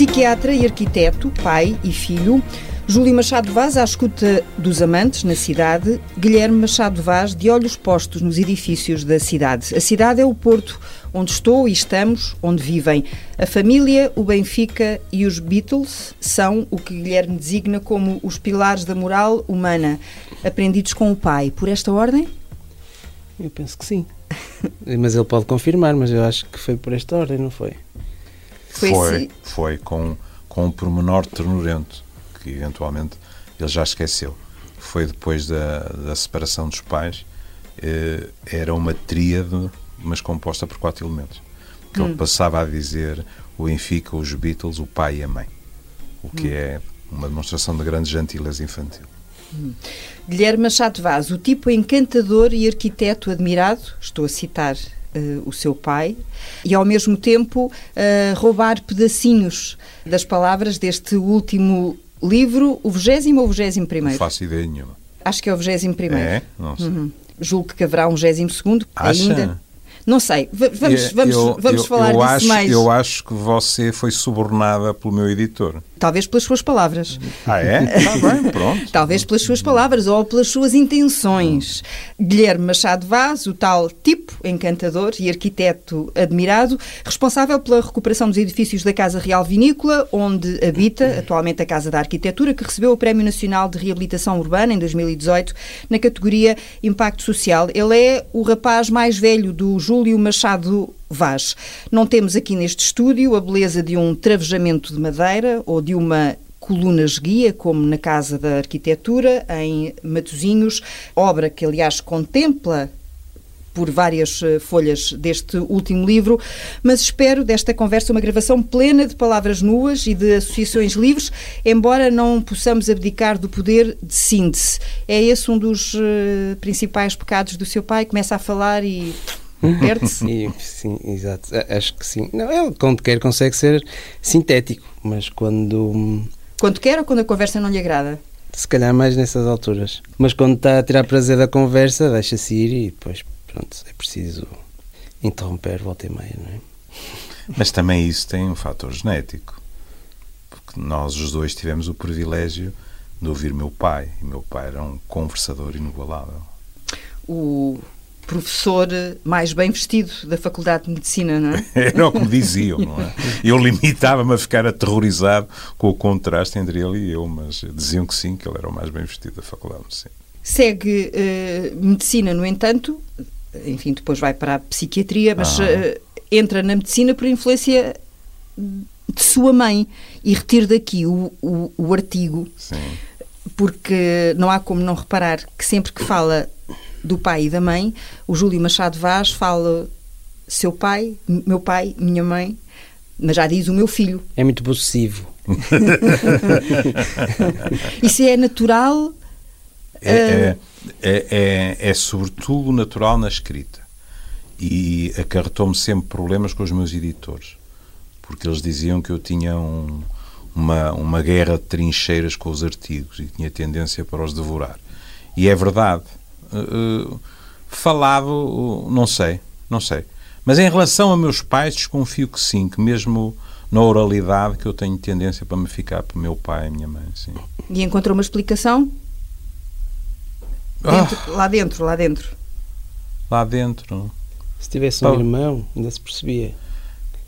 Psiquiatra e arquiteto, pai e filho, Júlio Machado Vaz à escuta dos amantes na cidade, Guilherme Machado Vaz de olhos postos nos edifícios da cidade. A cidade é o Porto, onde estou e estamos, onde vivem. A família, o Benfica e os Beatles são o que Guilherme designa como os pilares da moral humana, aprendidos com o pai. Por esta ordem? Eu penso que sim. mas ele pode confirmar, mas eu acho que foi por esta ordem, não foi? Foi, foi, assim. foi com, com um pormenor ternurento que eventualmente ele já esqueceu. Foi depois da, da separação dos pais, eh, era uma tríade, mas composta por quatro elementos. Que hum. ele passava a dizer o Benfica, os Beatles, o pai e a mãe. O que hum. é uma demonstração de grande gentileza infantil. Hum. Guilherme Machado Vaz, o tipo encantador e arquiteto admirado, estou a citar Uh, o seu pai e ao mesmo tempo uh, roubar pedacinhos das palavras deste último livro, o 20 ou o 21 primeiro? Não faço ideia nenhuma. Acho que é o 20 primeiro. É? Não sei. Uhum. Julgo que haverá um 22 segundo Acha? ainda. Não sei, vamos, vamos, eu, vamos eu, falar eu disso acho, mais. Eu acho que você foi subornada pelo meu editor. Talvez pelas suas palavras. Ah, é? Está bem, pronto. Talvez pelas suas palavras ou pelas suas intenções. Guilherme Machado Vaz, o tal tipo encantador e arquiteto admirado, responsável pela recuperação dos edifícios da Casa Real Vinícola, onde habita atualmente a Casa da Arquitetura, que recebeu o Prémio Nacional de Reabilitação Urbana em 2018 na categoria Impacto Social. Ele é o rapaz mais velho do Júlio Machado Vaz. Não temos aqui neste estúdio a beleza de um travejamento de madeira ou de uma colunas guia, como na Casa da Arquitetura, em Matosinhos, obra que, aliás, contempla por várias eh, folhas deste último livro, mas espero desta conversa uma gravação plena de palavras nuas e de associações livres, embora não possamos abdicar do poder de síntese. É esse um dos uh, principais pecados do seu pai? Começa a falar e perde-se? sim, exato. Acho que sim. Não, ele, quando quer, consegue ser sintético, mas quando. Quando quer ou quando a conversa não lhe agrada? Se calhar mais nessas alturas. Mas quando está a tirar prazer da conversa, deixa-se ir e depois pronto, é preciso interromper volta e meia, não é? Mas também isso tem um fator genético, porque nós os dois tivemos o privilégio de ouvir meu pai, e meu pai era um conversador inigualável. O professor mais bem vestido da Faculdade de Medicina, não é? Era o que me diziam, não é? Eu limitava-me a ficar aterrorizado com o contraste entre ele e eu, mas diziam que sim, que ele era o mais bem vestido da Faculdade de Medicina. Segue uh, medicina, no entanto, enfim, depois vai para a psiquiatria, mas ah. uh, entra na medicina por influência de sua mãe. E retiro daqui o, o, o artigo, Sim. porque não há como não reparar que sempre que fala do pai e da mãe, o Júlio Machado Vaz fala seu pai, meu pai, minha mãe, mas já diz o meu filho. É muito possessivo. Isso é natural? É, é, é, é, é sobretudo natural na escrita. E acarretou-me sempre problemas com os meus editores, porque eles diziam que eu tinha um, uma, uma guerra de trincheiras com os artigos e tinha tendência para os devorar. E é verdade. Uh, falado, não sei, não sei. Mas em relação a meus pais, desconfio que sim, que mesmo na oralidade que eu tenho tendência para me ficar para meu pai e minha mãe, sim. E encontrou uma explicação? Dentro, ah. Lá dentro, lá dentro. Lá dentro. Se tivesse um irmão, ainda se percebia.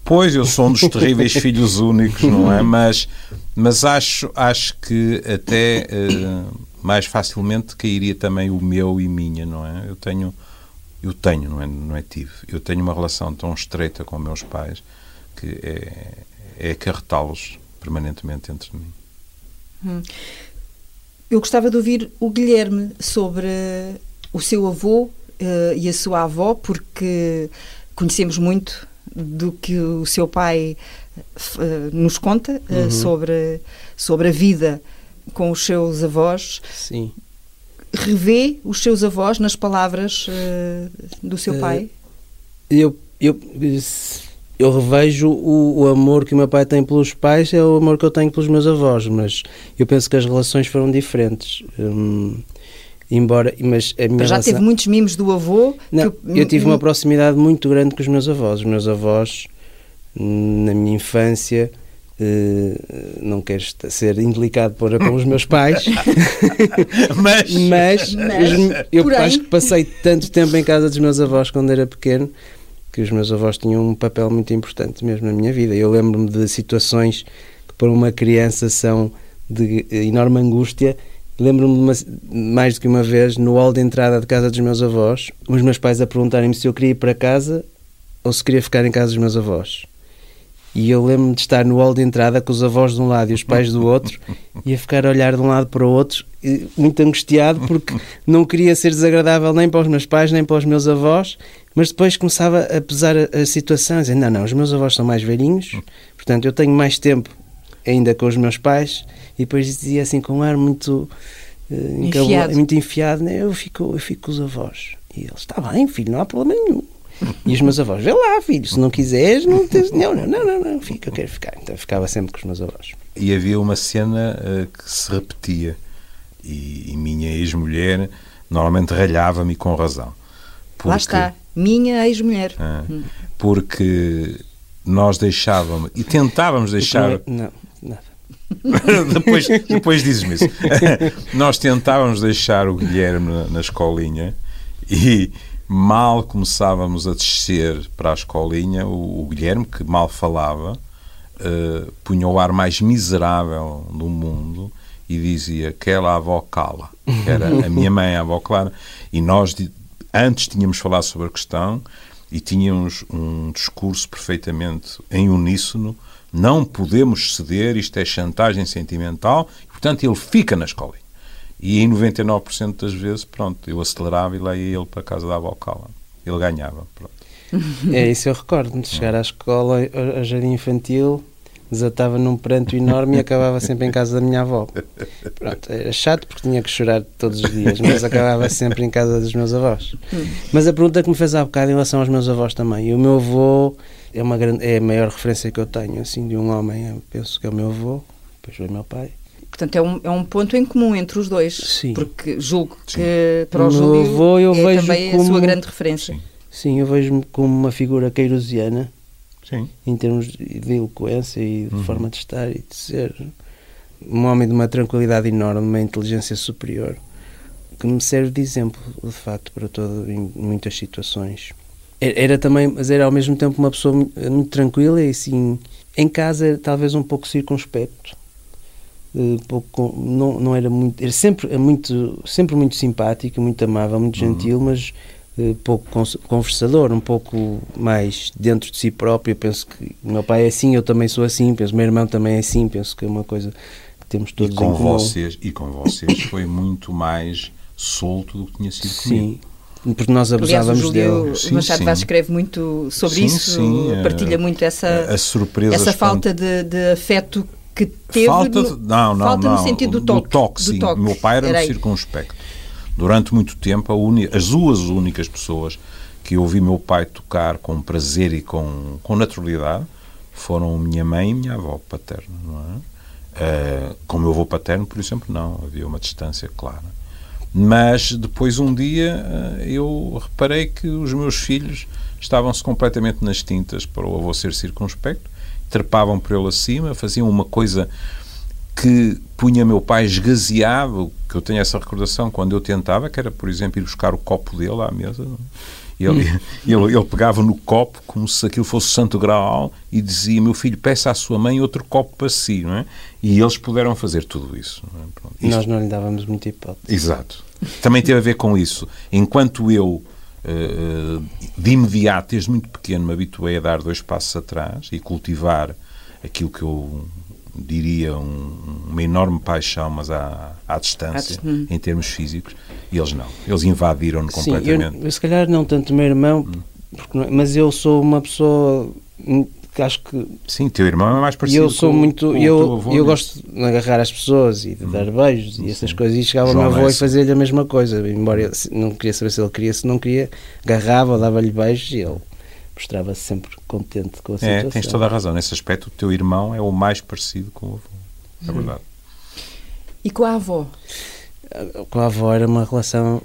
Pois, eu sou um dos terríveis filhos únicos, não é? Mas, mas acho, acho que até uh, mais facilmente cairia também o meu e minha, não é? Eu tenho, eu tenho, não é, não é tive, eu tenho uma relação tão estreita com meus pais que é, é acarretá-los permanentemente entre mim. Hum. Eu gostava de ouvir o Guilherme sobre o seu avô uh, e a sua avó, porque conhecemos muito do que o seu pai uh, nos conta uh, uhum. sobre, sobre a vida com os seus avós. Sim. Revê os seus avós nas palavras do seu pai? Eu, eu eu revejo o, o, amor que o meu pai tem pelos pais, é o amor que eu tenho pelos meus avós, mas eu penso que as relações foram diferentes. Hum, embora, mas a minha mas já relação... teve muitos mimos do avô? Não, eu tive uma proximidade muito grande com os meus avós. Os meus avós, na minha infância, Uh, não quero ser indelicado para com os meus pais, mas, mas, mas eu porém... acho que passei tanto tempo em casa dos meus avós quando era pequeno que os meus avós tinham um papel muito importante mesmo na minha vida. Eu lembro-me de situações que para uma criança são de enorme angústia. Lembro-me mais do que uma vez no hall de entrada de casa dos meus avós, os meus pais a perguntarem-me se eu queria ir para casa ou se queria ficar em casa dos meus avós. E eu lembro-me de estar no hall de entrada com os avós de um lado e os pais do outro e a ficar a olhar de um lado para o outro, muito angustiado porque não queria ser desagradável nem para os meus pais nem para os meus avós, mas depois começava a pesar a, a situação, dizendo: não, não, os meus avós são mais velhinhos, portanto eu tenho mais tempo ainda com os meus pais, e depois dizia assim com um ar muito. Uh, enfiado. muito enfiado, né? eu, fico, eu fico com os avós. E eles, está bem, filho, não há problema nenhum. E os meus avós, vê lá, filho, se não quiseres, não tens. Não, não, não, não, não, fica, eu quero ficar. Então ficava sempre com os meus avós. E havia uma cena uh, que se repetia, e, e minha ex-mulher normalmente ralhava-me com razão. Porque, lá está, minha ex-mulher. Uh, porque nós deixávamos, e tentávamos deixar. Não, nada. depois, depois dizes-me isso. nós tentávamos deixar o Guilherme na, na escolinha e mal começávamos a descer para a escolinha, o, o Guilherme, que mal falava, uh, punha o ar mais miserável do mundo e dizia que ela a avó Cala, que era a minha mãe, a avó Clara, e nós antes tínhamos falado sobre a questão e tínhamos um discurso perfeitamente em uníssono, não podemos ceder, isto é chantagem sentimental, portanto ele fica na escolinha. E em 99% das vezes, pronto, eu acelerava e lá ia ele para a casa da avó Cala. Ele ganhava, pronto. É isso, eu recordo-me de chegar à escola, a jardim infantil, desatava num pranto enorme e acabava sempre em casa da minha avó. Pronto, era chato porque tinha que chorar todos os dias, mas acabava sempre em casa dos meus avós. Mas a pergunta que me fez há bocado em relação aos meus avós também, e o meu avô é, uma grande, é a maior referência que eu tenho, assim, de um homem, penso que é o meu avô, depois foi o meu pai, Portanto, é um, é um ponto em comum entre os dois. Sim. Porque julgo Sim. que para o, Júlio avô eu é vejo também como... a sua grande referência. Sim, Sim eu vejo-me como uma figura queirosiana Sim. em termos de eloquência e de uhum. forma de estar e de ser. Um homem de uma tranquilidade enorme, uma inteligência superior, que me serve de exemplo, de facto, para todo, em muitas situações. Era também, mas era ao mesmo tempo uma pessoa muito tranquila e assim, em casa talvez um pouco circunspecto pouco, não, não era muito, era sempre muito, sempre muito simpático, muito amável, muito uhum. gentil, uhum. mas uh, pouco conversador, um pouco mais dentro de si próprio. Eu penso que o meu pai é assim, eu também sou assim, penso, o meu irmão também é assim, penso que é uma coisa que temos todos e com em comum. Vocês, e com vocês foi muito mais solto do que tinha sido comigo. Sim, porque nós abusávamos Aliás, o dele. Sim, Machado Vaz escreve muito sobre sim, isso, sim, partilha muito essa, a surpresa essa falta de, de afeto que teve falta no, não, não, falta não, no sentido do toque. Do toque, sim. Do toque. Meu pai era, circunspecto. Durante muito tempo, uni, as duas únicas pessoas que eu vi meu pai tocar com prazer e com, com naturalidade foram minha mãe e minha avó paterna, não é? Uh, com o meu avô paterno, por exemplo, não. Havia uma distância clara. Mas depois, um dia, uh, eu reparei que os meus filhos estavam-se completamente nas tintas para o avô ser circunspecto trepavam por ele acima, faziam uma coisa que punha meu pai esgazeado, que eu tenho essa recordação quando eu tentava, que era, por exemplo, ir buscar o copo dele à mesa. Ele, hum. ele, ele, pegava no copo como se aquilo fosse santo grau e dizia, meu filho, peça à sua mãe outro copo para si, não é? E eles puderam fazer tudo isso. Não é? Nós não lhe dávamos muita hipótese. Exato. Também teve a ver com isso. Enquanto eu de imediato, desde muito pequeno, me habituei a dar dois passos atrás e cultivar aquilo que eu diria um, uma enorme paixão, mas à, à distância, hum. em termos físicos, e eles não. Eles invadiram-no completamente. Sim, eu, se calhar não tanto meu irmão, hum. porque, mas eu sou uma pessoa que acho que sim teu irmão é mais parecido eu sou com, muito com eu avô, eu gosto de agarrar as pessoas e de hum. dar beijos e essas sim. coisas e chegava o meu avô e fazia-lhe a mesma coisa embora eu não queria saber se ele queria se não queria agarrava dava-lhe beijos e ele mostrava-se sempre contente com a situação. é, tens toda a razão. Nesse aspecto o teu irmão é o mais parecido com o avô. É hum. verdade. E com a avó? Com a avó era uma relação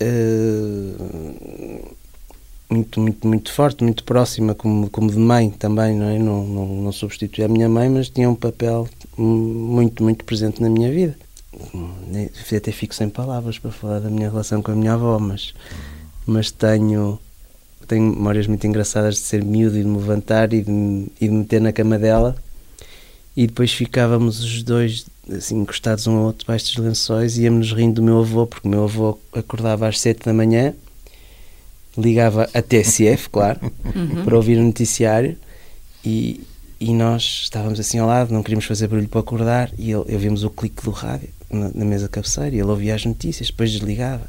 uh, muito, muito, muito forte, muito próxima, como, como de mãe também, não é? Não, não, não a minha mãe, mas tinha um papel muito, muito presente na minha vida. Até fico sem palavras para falar da minha relação com a minha avó, mas, mas tenho, tenho memórias muito engraçadas de ser miúdo e de me levantar e de, e de me meter na cama dela e depois ficávamos os dois assim encostados um ao outro debaixo dos lençóis e íamos rindo do meu avô, porque o meu avô acordava às sete da manhã ligava a TSF, claro, uhum. para ouvir o noticiário e, e nós estávamos assim ao lado, não queríamos fazer barulho para acordar e ele, ouvimos o clique do rádio na, na mesa cabeceira e ele ouvia as notícias, depois desligava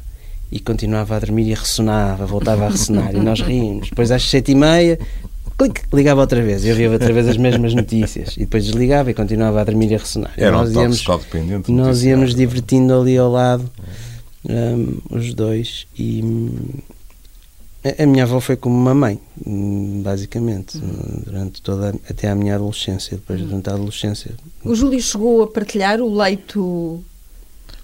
e continuava a dormir e ressonava, voltava a ressonar e nós ríamos. Depois às sete e meia, clique, ligava outra vez e ouvia outra vez as mesmas notícias e depois desligava e continuava a dormir e a ressonar. Era nós um íamos, dependente. nós íamos divertindo ali ao lado um, os dois e a minha avó foi como uma mãe, basicamente, uhum. durante toda até a minha adolescência, depois uhum. durante a adolescência. O Júlio chegou a partilhar o leito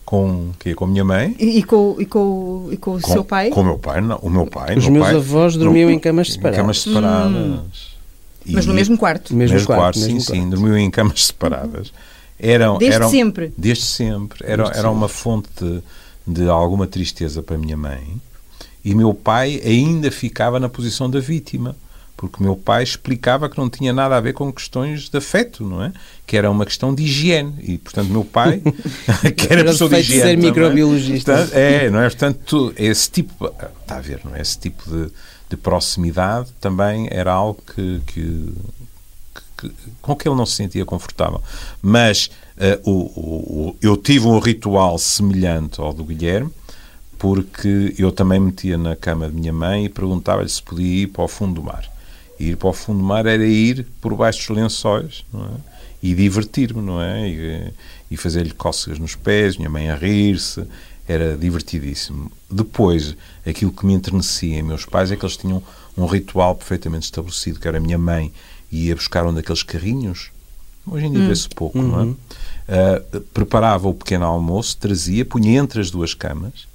com que com a minha mãe e, e com e com e com o com, seu pai. Com o meu pai, não, o meu pai. Os meu meus pai, avós dormiam em camas separadas. Em camas separadas. Hum. Mas no mesmo quarto. No mesmo, mesmo quarto, quarto, sim, quarto. sim, dormiam em camas separadas. Eram, desde eram, sempre. Desde sempre. Era, desde era sempre. uma fonte de, de alguma tristeza para a minha mãe e meu pai ainda ficava na posição da vítima, porque meu pai explicava que não tinha nada a ver com questões de afeto, não é? Que era uma questão de higiene. E, portanto, meu pai, que era pessoa de higiene. ser microbiologista. Portanto, é, não é? Portanto, esse tipo, está a ver, não é? Esse tipo de, de proximidade também era algo que, que, que, com que ele não se sentia confortável. Mas uh, o, o, eu tive um ritual semelhante ao do Guilherme, porque eu também metia na cama de minha mãe e perguntava-lhe se podia ir para o fundo do mar. E ir para o fundo do mar era ir por baixo dos lençóis é? e divertir-me, não é? E, e fazer-lhe cócegas nos pés, minha mãe a rir-se, era divertidíssimo. Depois, aquilo que me enternecia em meus pais é que eles tinham um ritual perfeitamente estabelecido, que era a minha mãe ia buscar um daqueles carrinhos, hoje em dia hum. vê-se pouco, uhum. não é? Uh, preparava o pequeno almoço, trazia, punha entre as duas camas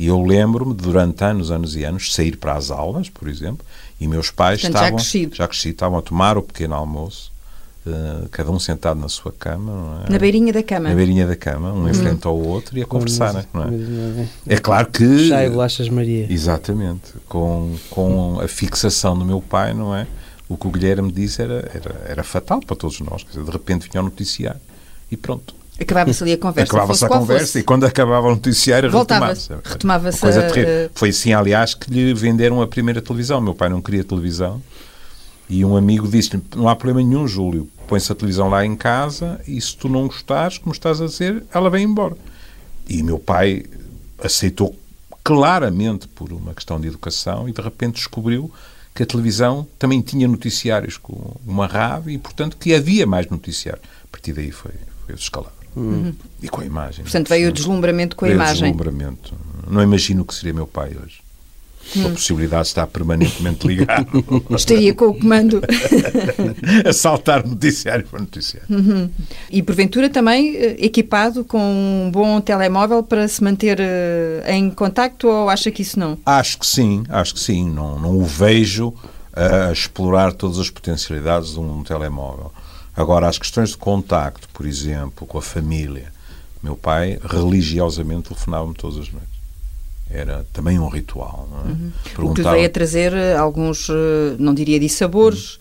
e eu lembro-me, durante anos, anos e anos, sair para as aulas, por exemplo, e meus pais Portanto, estavam, já, crescido. já crescido, estavam a tomar o pequeno almoço, uh, cada um sentado na sua cama. É? Na beirinha da cama. Na beirinha da cama, um em frente ao outro e a conversar, não é? É claro que... Chá e bolachas Maria. Exatamente. Com, com a fixação do meu pai, não é? O que o Guilherme disse era, era, era fatal para todos nós. Dizer, de repente vinha o noticiário e pronto Acabava-se ali a conversa. Acabava-se a conversa fosse. e quando acabava o noticiário retomava-se. Retomava-se. Coisa terrível. Foi assim, aliás, que lhe venderam a primeira televisão. Meu pai não queria televisão e um amigo disse-lhe: Não há problema nenhum, Júlio, põe-se a televisão lá em casa e se tu não gostares, como estás a dizer, ela vem embora. E meu pai aceitou claramente por uma questão de educação e de repente descobriu que a televisão também tinha noticiários com uma rádio e, portanto, que havia mais noticiário. A partir daí foi, foi escalado. Uhum. E com a imagem. Portanto, veio o deslumbramento com a veio imagem. Deslumbramento. Não imagino o que seria meu pai hoje. Hum. A possibilidade de estar permanentemente ligado. Estaria com o comando. a saltar noticiário para noticiário. Uhum. E porventura também eh, equipado com um bom telemóvel para se manter uh, em contacto ou acha que isso não? Acho que sim, acho que sim. Não, não o vejo a explorar todas as potencialidades de um telemóvel. Agora, as questões de contacto, por exemplo, com a família. Meu pai religiosamente telefonava-me todas as noites. Era também um ritual. Não é? uhum. O que veio a trazer eh, alguns, eh, não diria dissabores,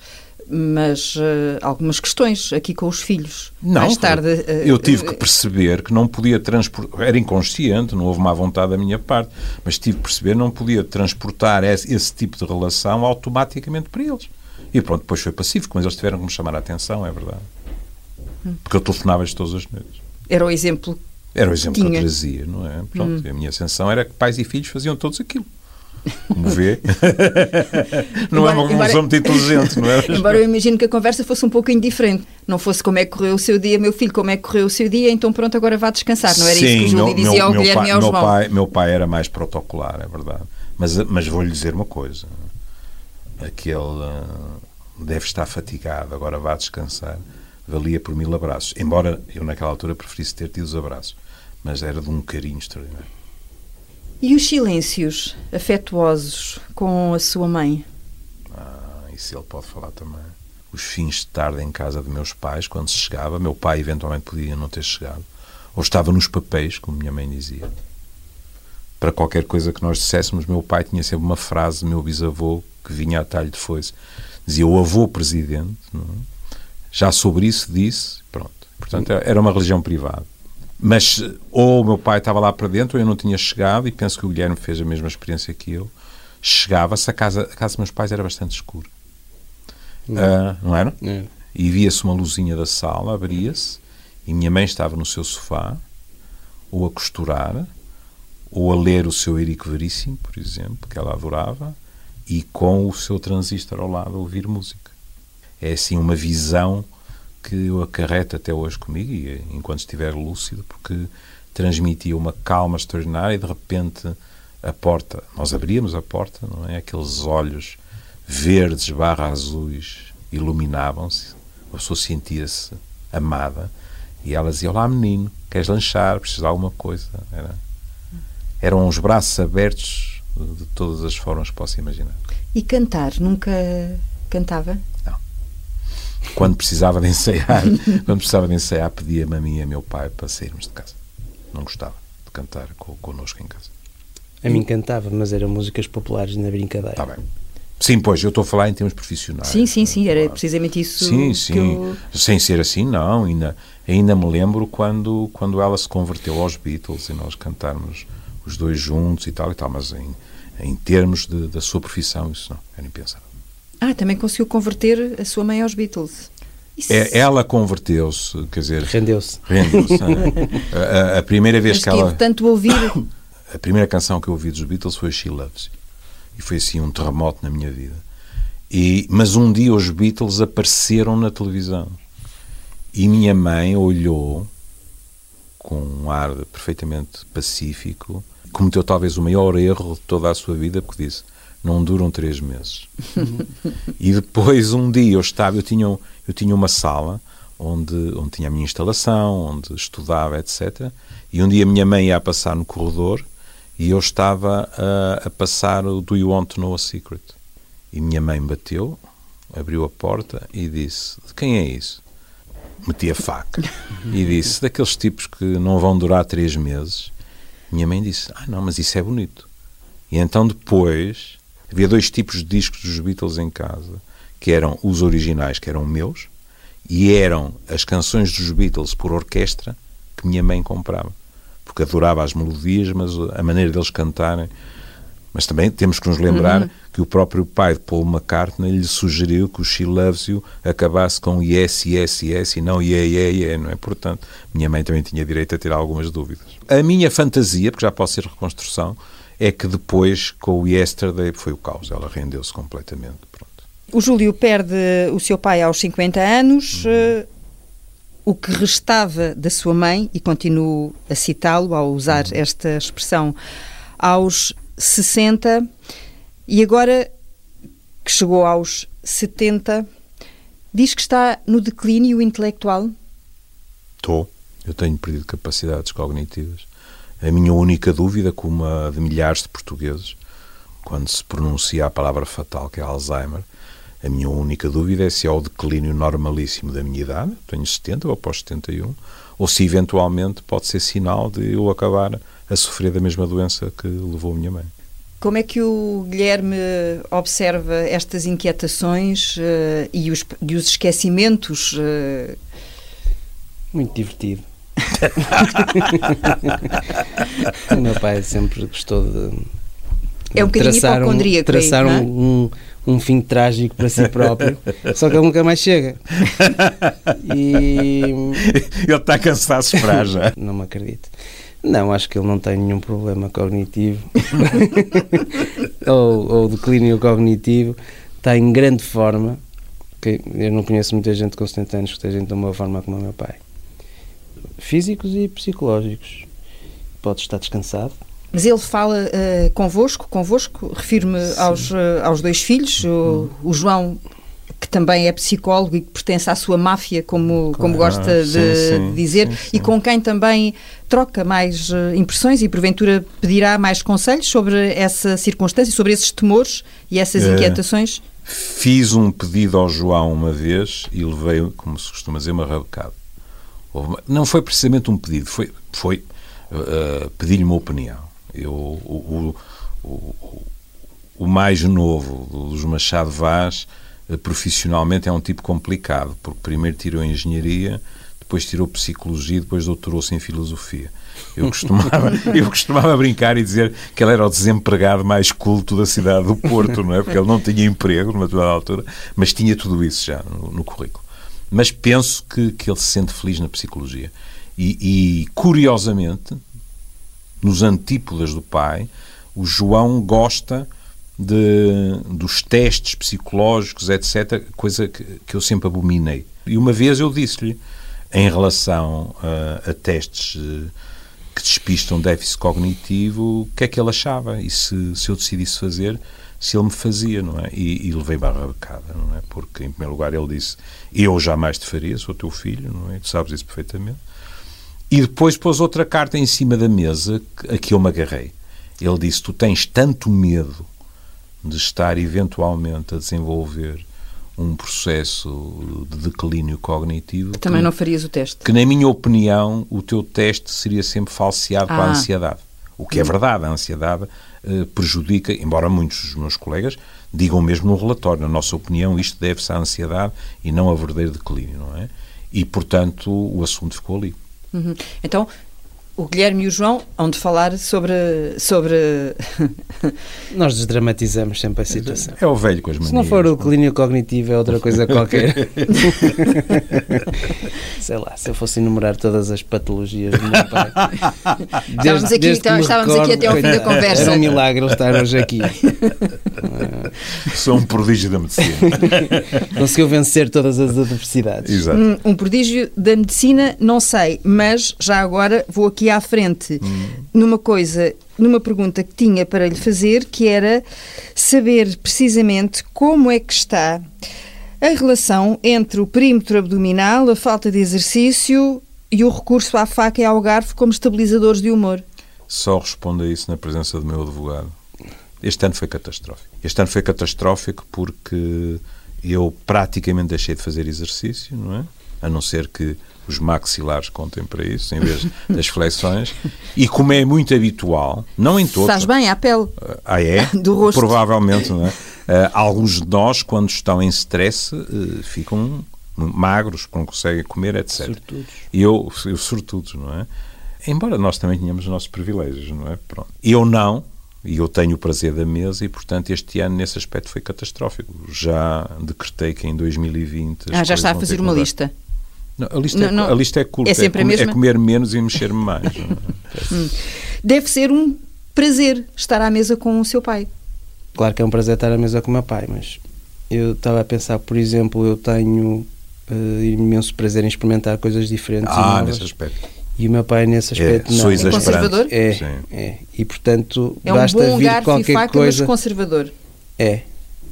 uhum. mas uh, algumas questões aqui com os filhos. Não, Mais tarde, uh, eu tive que perceber que não podia transportar, era inconsciente, não houve má vontade da minha parte, mas tive que perceber que não podia transportar esse, esse tipo de relação automaticamente para eles. E pronto, depois foi pacífico, mas eles tiveram que me chamar a atenção, é verdade. Porque eu telefonava-lhes todas as noites. Era o exemplo Era o exemplo tinha. que eu trazia, não é? Pronto, hum. a minha ascensão era que pais e filhos faziam todos aquilo. Como vê, não embora, é uma conclusão muito inteligente, não é? Embora eu imagino que a conversa fosse um pouco indiferente. Não fosse como é que correu o seu dia, meu filho, como é que correu o seu dia, então pronto, agora vá descansar. Não era Sim, isso que o Júlio dizia meu, ao Guilherme pai, e ao meu João? Pai, meu pai era mais protocolar, é verdade. Mas, mas vou-lhe dizer uma coisa. Aquele uh, deve estar fatigado, agora vá descansar, valia por mil abraços. Embora eu naquela altura preferisse ter tido os abraços, mas era de um carinho extraordinário. E os silêncios afetuosos com a sua mãe? Ah, isso ele pode falar também. Os fins de tarde em casa de meus pais, quando se chegava, meu pai eventualmente podia não ter chegado, ou estava nos papéis, como minha mãe dizia. Para qualquer coisa que nós disséssemos, meu pai tinha sempre uma frase, meu bisavô, que vinha a talho de foice. Dizia o avô presidente? É? já sobre isso disse, pronto. Portanto, era uma religião privada. Mas ou o meu pai estava lá para dentro ou eu não tinha chegado, e penso que o Guilherme fez a mesma experiência que eu. Chegava-se, a casa, a casa dos meus pais era bastante escura. Não, uh, não era? É. E via-se uma luzinha da sala, abria-se, e minha mãe estava no seu sofá, ou a costurar, ou a ler o seu Erico Veríssimo, por exemplo, que ela adorava, e com o seu transistor ao lado a ouvir música. É assim uma visão que eu acarreto até hoje comigo, e enquanto estiver lúcido, porque transmitia uma calma extraordinária e de repente a porta, nós abríamos a porta, não é? Aqueles olhos verdes barra azuis iluminavam-se, a pessoa sentia-se amada e ela dizia: Olá, menino, queres lanchar? Precisas de alguma coisa? Era, eram os braços abertos de todas as formas que posso imaginar. E cantar? Nunca cantava? Não. Quando precisava de ensaiar, quando precisava de ensaiar, pedia-me a mim e a meu pai para sairmos de casa. Não gostava de cantar connosco em casa. A mim cantava, mas eram músicas populares na brincadeira. Está bem. Sim, pois, eu estou a falar em termos profissionais. Sim, sim, sim, era precisamente isso. Sim, sim. Eu... Sem ser assim, não. Ainda, ainda me lembro quando, quando ela se converteu aos Beatles e nós cantarmos os dois juntos e tal e tal, mas em, em termos de, da sua profissão, isso não, era impensável. Ah, também conseguiu converter a sua mãe aos Beatles. É, ela converteu-se, quer dizer. Rendeu-se. Rendeu-se. a, a, a, primeira vez Mas que ela. tanto ouvir. A primeira canção que eu ouvi dos Beatles foi She Loves You. E foi assim um terremoto na minha vida. E, mas um dia os Beatles apareceram na televisão. E minha mãe olhou com um ar perfeitamente pacífico, cometeu talvez o maior erro de toda a sua vida, porque disse: não duram três meses. e depois, um dia, eu estava, eu tinha, eu tinha uma sala onde, onde tinha a minha instalação, onde estudava, etc. E um dia a minha mãe ia passar no corredor e eu estava a, a passar o Do You Want to Know a Secret? E minha mãe bateu, abriu a porta e disse: De quem é isso? Meti a faca e disse: Daqueles tipos que não vão durar três meses. Minha mãe disse: Ah, não, mas isso é bonito. E então depois havia dois tipos de discos dos Beatles em casa, que eram os originais, que eram meus, e eram as canções dos Beatles por orquestra que minha mãe comprava. Porque adorava as melodias, mas a maneira deles cantarem. Mas também temos que nos lembrar uhum. que o próprio pai de Paul McCartney lhe sugeriu que o She Loves You acabasse com yes, yes, yes e não yeah, yeah, yeah, não é? Portanto, minha mãe também tinha direito a ter algumas dúvidas. A minha fantasia, porque já pode ser reconstrução, é que depois, com o Yesterday, foi o caos. Ela rendeu-se completamente. Pronto. O Júlio perde o seu pai aos 50 anos. Uhum. o que restava da sua mãe, e continuo a citá-lo ao usar uhum. esta expressão, aos 60, e agora que chegou aos 70, diz que está no declínio intelectual? Estou. Eu tenho perdido capacidades cognitivas. A minha única dúvida, como a de milhares de portugueses, quando se pronuncia a palavra fatal, que é Alzheimer, a minha única dúvida é se é o declínio normalíssimo da minha idade, tenho 70 ou após 71, ou se eventualmente pode ser sinal de eu acabar a sofrer da mesma doença que levou a minha mãe. Como é que o Guilherme observa estas inquietações uh, e, os, e, os, esquecimentos? Uh... Muito divertido. o meu pai sempre gostou de, é um traçar, um, traçar aí, é? um, um, um, fim trágico para si próprio, só que ele nunca mais chega. E... Ele está cansado de esperar já. Não me acredito. Não, acho que ele não tem nenhum problema cognitivo ou, ou declínio cognitivo. Está em grande forma. Eu não conheço muita gente com 70 anos que esteja em tão boa forma como o meu pai físicos e psicológicos. Pode estar descansado. Mas ele fala uh, convosco, convosco, refiro-me aos, uh, aos dois filhos, o, o, João, que também é psicólogo e que pertence à sua máfia, como, como gosta de sim, sim, dizer, sim, sim. e com quem também troca mais uh, impressões e porventura pedirá mais conselhos sobre essa circunstância, sobre esses temores e essas É. inquietações? Fiz um pedido ao João uma vez e levei, como se costuma dizer, uma rabecada. Uma- Não foi precisamente um pedido, foi, foi uh, pedir-lhe uma opinião. Eu, o, o, o, o mais novo dos Machado Vaz, profissionalmente, é um tipo complicado, porque primeiro tirou Engenharia, depois tirou Psicologia depois doutorou-se em Filosofia. Eu costumava, eu costumava brincar e dizer que ele era o desempregado mais culto da cidade do Porto, não é? Porque ele não tinha emprego numa determinada altura, mas tinha tudo isso já no, no currículo. Mas penso que, que ele se sente feliz na psicologia. E, e, curiosamente, nos antípodas do pai, o João gosta de, dos testes psicológicos, etc., coisa que, que eu sempre abominei. E uma vez eu disse-lhe, em relação a, a testes eh, que despistam déficit cognitivo, o que é que ele achava e se, se eu decidisse fazer, se ele me fazia, não é? E, e levei barra becada, não é? Porque, em primeiro lugar, ele disse: Eu jamais te faria, sou teu filho, não é? Tu sabes isso perfeitamente. E depois pôs outra carta em cima da mesa a que eu me agarrei. Ele disse: Tu tens tanto medo de estar eventualmente a desenvolver um processo de declínio cognitivo também que- não farias o teste. que, na minha opinião, o teu teste seria sempre falseado com a Ah. ansiedade. O que é verdade, a ansiedade eh, prejudica, embora muitos dos meus colegas digam mesmo no relatório, na nossa opinião, isto deve-se à ansiedade e não a verdadeiro declínio, não é? E, portanto, o assunto ficou ali. Uhum. Então, o Guilherme e o João hão de falar sobre. sobre Nós desdramatizamos sempre a situação. É o velho com as manias. Se não for o clínico cognitivo, é outra coisa qualquer. Sei lá, se eu fosse enumerar todas as patologias do meu pai. Estávamos aqui- desde que me estávamos aqui até ao fim da conversa. Era um milagre estar hoje aqui. Sou um prodígio da medicina. Conseguiu vencer todas as adversidades. Exato. um, um prodígio da medicina, não sei, mas já agora vou aqui à frente numa coisa, numa pergunta que tinha para lhe fazer, que era saber precisamente como é que está a relação entre o perímetro abdominal, a falta de exercício e o recurso à faca e ao garfo como estabilizadores de humor. Só respondo a isso na presença do meu advogado. Este ano foi catastrófico. Este ano foi catastrófico porque eu praticamente deixei de fazer exercício, não é? A não ser que os maxilares contem para isso, em vez das flexões. E como é muito habitual, não em todos. Faz bem à pele. Ah, é? Do rosto. Provavelmente, não é? Ah, alguns de nós, quando estão em stress, eh, ficam magros, não conseguem comer, etc. Sortudos. E eu, eu sortudos, não é? Embora nós também tenhamos os nossos privilégios, não é? Pronto. Eu não, e eu tenho o prazer da mesa, e portanto este ano nesse aspecto foi catastrófico. Já decretei que em 2020. as Ah, já está a fazer uma mudar. lista. Não, a, lista Não, é, não. a lista é curta. É sempre a comer, mesma? é comer menos e mexer-me mais. é? Deve ser um prazer estar à mesa com o seu pai. Claro que é um prazer estar à mesa com o meu pai, mas eu estava a pensar, por exemplo, eu tenho eh, imenso prazer em experimentar coisas diferentes e Ah, nesse aspecto. E o meu pai nesse aspecto É, não. sou É conservador? É, Sim. é. E portanto, É um basta bom vir garfo e qualquer faca, coisa. mas conservador. É.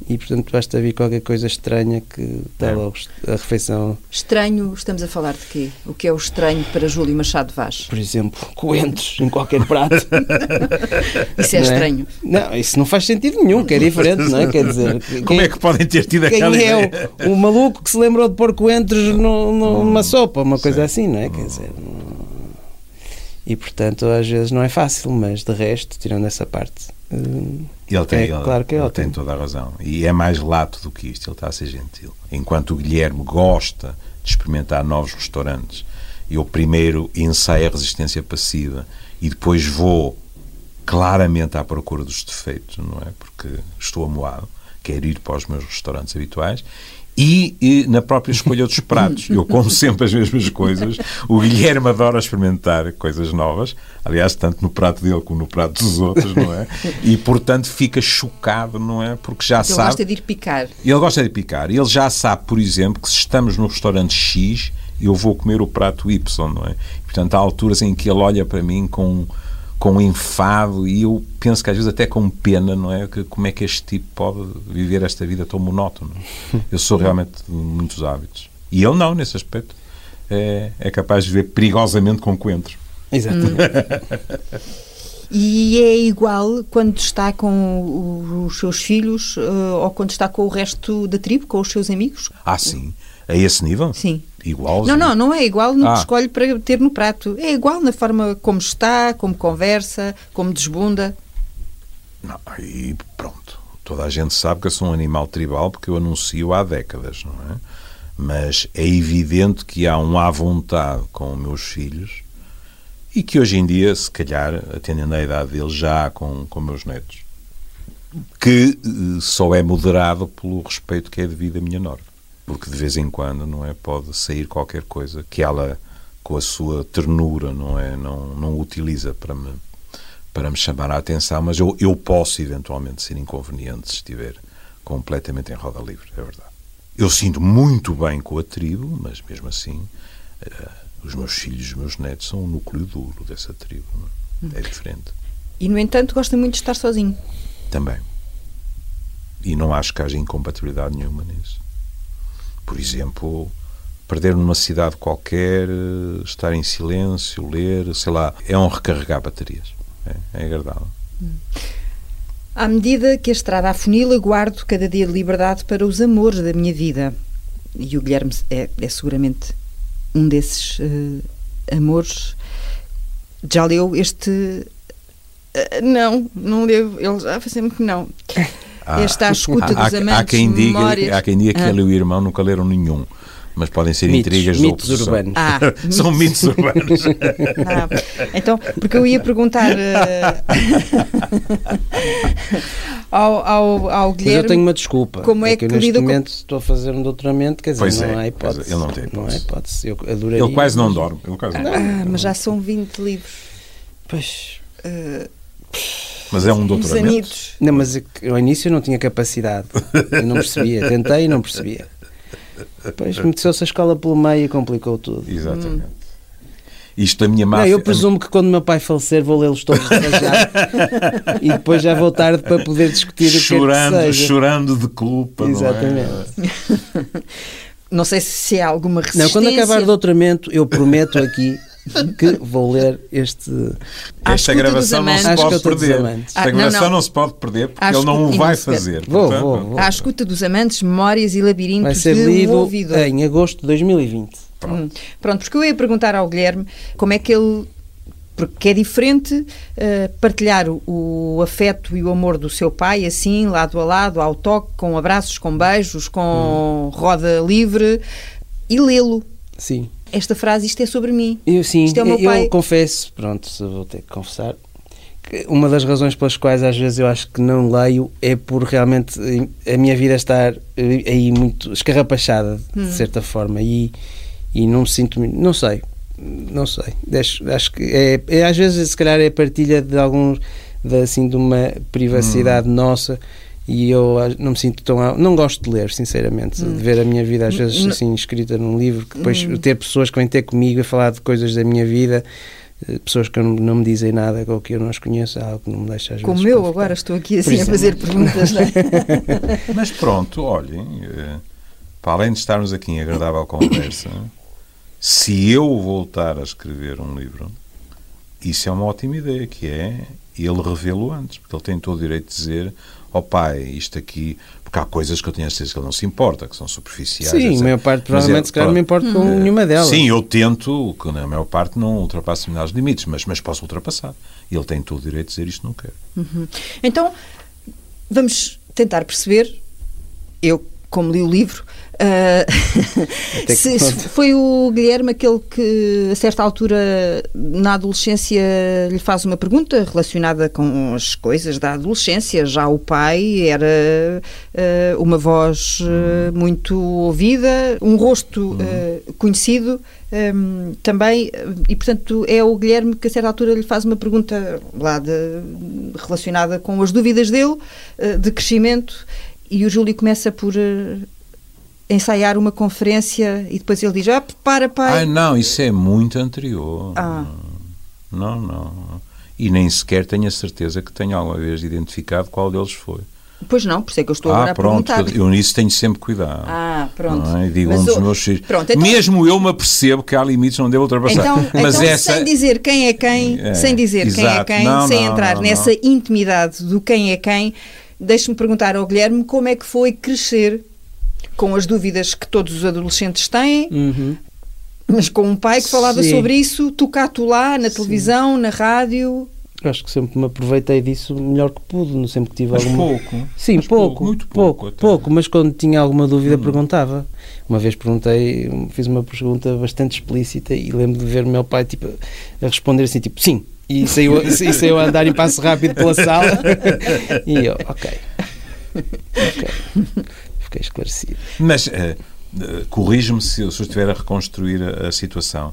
E portanto basta vir qualquer coisa estranha que dá É. logo a refeição, Estranho, estamos a falar de quê? O que é o estranho para Júlio Machado Vaz? por exemplo, coentros em qualquer prato. Isso é não estranho. Não, isso não faz sentido nenhum, que é diferente, não é? Quer dizer, Como quem, é que podem ter tido quem aquela é ideia? o, o maluco que se lembrou de pôr coentros no- no- numa sopa, uma coisa assim, não é? Quer dizer, não- e portanto às vezes não é fácil, mas de resto, tirando essa parte, hum, Ele tem, É, ele, claro que é ele ótimo. tem toda a razão. E é mais lato do que isto, ele está a ser gentil. Enquanto o Guilherme gosta de experimentar novos restaurantes, eu primeiro ensaio a resistência passiva e depois vou claramente à procura dos defeitos, não é? Porque estou amoado, quero ir para os meus restaurantes habituais. E, e na própria escolha dos pratos. Eu como sempre as mesmas coisas. O Guilherme adora experimentar coisas novas. Aliás, tanto no prato dele como no prato dos outros, não é? E, portanto, fica chocado, não é? Porque já Ele sabe... gosta de ir picar. Ele gosta de picar. Ele já sabe, por exemplo, que se estamos no restaurante X, eu vou comer o prato Y, não é? Portanto, há alturas em que ele olha para mim com, com enfado e eu penso que às vezes até com pena, não é? Que, como é que este tipo pode viver esta vida tão monótona? Eu sou realmente de muitos hábitos. E ele não, nesse aspecto. É, é capaz de viver perigosamente com coentros. Exatamente. E é igual quando está com os seus filhos uh, ou quando está com o resto da tribo, com os seus amigos? Ah, sim. A esse nível? Sim. Igual? Não, não, não é igual no Ah. que escolhe para ter no prato. É igual na forma como está, como conversa, como desbunda. Não, e pronto. Toda a gente sabe que eu sou um animal tribal porque eu anuncio há décadas, não é? Mas é evidente que há um à vontade com os meus filhos e que hoje em dia, se calhar, atendendo à idade deles, já há com, com meus netos, que eh, só é moderado pelo respeito que é devido à minha norma. Porque de vez em quando, não é? Pode sair qualquer coisa que ela, com a sua ternura, não é? Não, não utiliza para me, para me chamar a atenção, mas eu, eu posso eventualmente ser inconveniente se estiver completamente em roda livre, é verdade. Eu sinto muito bem com a tribo, mas mesmo assim, eh, os meus filhos os meus netos são o núcleo duro dessa tribo. é? É diferente. E, no entanto, gosta muito de estar sozinho. Também. E não acho que haja incompatibilidade nenhuma nisso. Por exemplo, perder numa cidade qualquer, estar em silêncio, ler, sei lá, é um recarregar baterias. É, é agradável. À medida que a estrada afunila, guardo cada dia de liberdade para os amores da minha vida. E o Guilherme é, é seguramente um desses eh, amores. Já leu este. eh, não, não leu. Ele já faz sempre que não. Há- Este à escuta há, dos há- amantes, há quem diga, memórias. há quem diga que Ah. ele e o irmão nunca leram nenhum. Mas podem ser Mitos, intrigas de mitos oposição. urbanos. Ah, São mitos urbanos. Ah, então, porque eu ia perguntar eh, ao, ao, ao Mas Guilherme. eu tenho uma desculpa. como é que, eu que neste lida com- momento estou a fazer um doutoramento, quer dizer, Pois não é, há hipótese. é, ele não tem Não há hipótese. hipótese. Eu adoraria. Ele quase não mas- dorme. Ele quase não Ah, dorme. mas já são 20 livros. Pois. Mas é um doutoramento. Não, mas é ao início eu não tinha capacidade. Eu não percebia. Tentei e não percebia. Depois meteu-se a escola pelo meio e complicou tudo. Exatamente. Isto a minha Não, máfia. eu presumo que quando meu pai falecer vou lê-los todos e depois já vou tarde para poder discutir o que chorando, é que seja. chorando de culpa. não é? Exatamente. Não sei se há alguma resistência. Não, quando acabar o doutoramento, eu prometo aqui que vou ler este. À Esta gravação não se pode dos perder. Esta Ah, gravação não. se pode perder porque ele não o vai fazer. Vou, Portanto, vou, vou. À escuta dos amantes, memórias e labirintos Vai ser de um lido ouvidor. em agosto de 2020. Hum. Pronto, porque eu ia perguntar ao Guilherme como é que ele. Porque é diferente eh, partilhar o, o afeto e o amor do seu pai, assim, lado a lado, ao toque, com abraços, com beijos, com roda livre, e lê-lo. Sim. Esta frase, isto é sobre mim. Eu sim, Isto é o meu eu pai. confesso, pronto, vou ter que confessar, que uma das razões pelas quais às vezes eu acho que não leio é por realmente a minha vida estar aí muito escarrapachada, Hum. de certa forma, e, e não me sinto, não sei, não sei, acho, acho que é, é, às vezes se calhar é a partilha de alguns, de, assim, de uma privacidade Hum. nossa e eu não me sinto tão. a- Não gosto de ler, sinceramente. Hum. De ver a minha vida, às vezes, N- assim, escrita num livro, que depois Hum. ter pessoas que vêm ter comigo a falar de coisas da minha vida, eh, pessoas que não, não me dizem nada ou que eu não as conheço, algo que não me deixa às Como vezes. eu, agora estou aqui Por assim a fazer perguntas. não é? Mas pronto, olhem, eh, para além de estarmos aqui em agradável conversa, se eu voltar a escrever um livro, isso é uma ótima ideia, que é ele revê-lo antes, porque ele tem todo o direito de dizer ó pai, isto aqui, porque há coisas que eu tenho a certeza que ele não se importa, que são superficiais. Sim, etc. a maior parte, Mas provavelmente, ele- se calhar, não me importo com Eh, nenhuma delas. Sim, eu tento, que na maior parte não ultrapasso determinados limites, mas, mas posso ultrapassar. E ele tem todo o direito de dizer isto não quero. Então, vamos tentar perceber, eu, como li o livro, que se, se foi o Guilherme aquele que, a certa altura, na adolescência, lhe faz uma pergunta relacionada com as coisas da adolescência. Já o pai era ah, uma voz ah, muito ouvida, um rosto conhecido. hum, também, e portanto é o Guilherme que a certa altura lhe faz uma pergunta lá de- relacionada com as dúvidas dele de crescimento e o Júlio começa por eh, ensaiar uma conferência e depois ele diz: Ah, para, pai. Ah, não, isso é muito anterior. Ah. Não, não. e nem sequer tenho a certeza que tenha alguma vez identificado qual deles foi. Pois não, por isso é que eu estou ah, agora pronto, a perguntar. eu nisso tenho sempre cuidado. Ah, pronto. É? Digo Mas um dos o- meus filhos. Pronto, então- Mesmo eu me apercebo que há limites, não devo ultrapassar. Então, Mas então essa. sem dizer quem é quem, É, sem dizer quem é exato. quem, Não, sem não, entrar não, nessa intimidade do quem é quem, deixe-me perguntar ao Guilherme como é que foi crescer com as dúvidas que todos os adolescentes têm, Uhum. mas com um pai que falava Sim. sobre isso, tu cá, tu lá, na televisão, na rádio. Acho que sempre me aproveitei disso o melhor que pude, não sempre que tive Mas alguma... pouco. Sim, Mas pouco, muito pouco, pouco. pouco, mas quando tinha alguma dúvida Hum. perguntava. Uma vez perguntei, fiz uma pergunta bastante explícita e lembro de ver o meu pai tipo, a responder assim, tipo, sim. E saiu, e saiu a andar em passo rápido pela sala. E eu, ok. Ok. Fiquei esclarecido. Mas eh, eh, corrige-me se eu, se eu estiver a reconstruir a, a situação.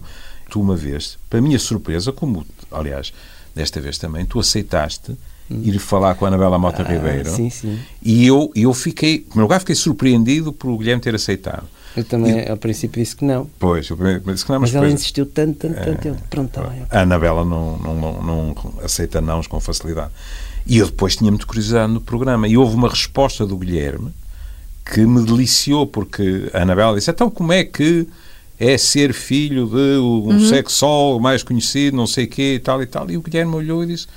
Tu, uma vez, para minha surpresa, como, aliás, desta vez também, tu aceitaste ir falar com a Anabela Mota Hum. Ah, Ribeiro. sim, sim. E eu, eu fiquei, em primeiro lugar, fiquei surpreendido por o Guilherme ter aceitado. Eu também, ao princípio, disse que não. Pois, eu primeiro disse que não, mas, Mas ela depois- insistiu tanto, tanto, tanto. eu, Pronto, está bem. a Anabela não, não, não, não aceita nãos com facilidade. E eu depois tinha muito curiosidade no programa. E houve uma resposta do Guilherme que me deliciou, porque a Anabela disse: então como é que é ser filho de um sexólogo mais conhecido, não sei o quê, e tal e tal. E o Guilherme olhou e disse: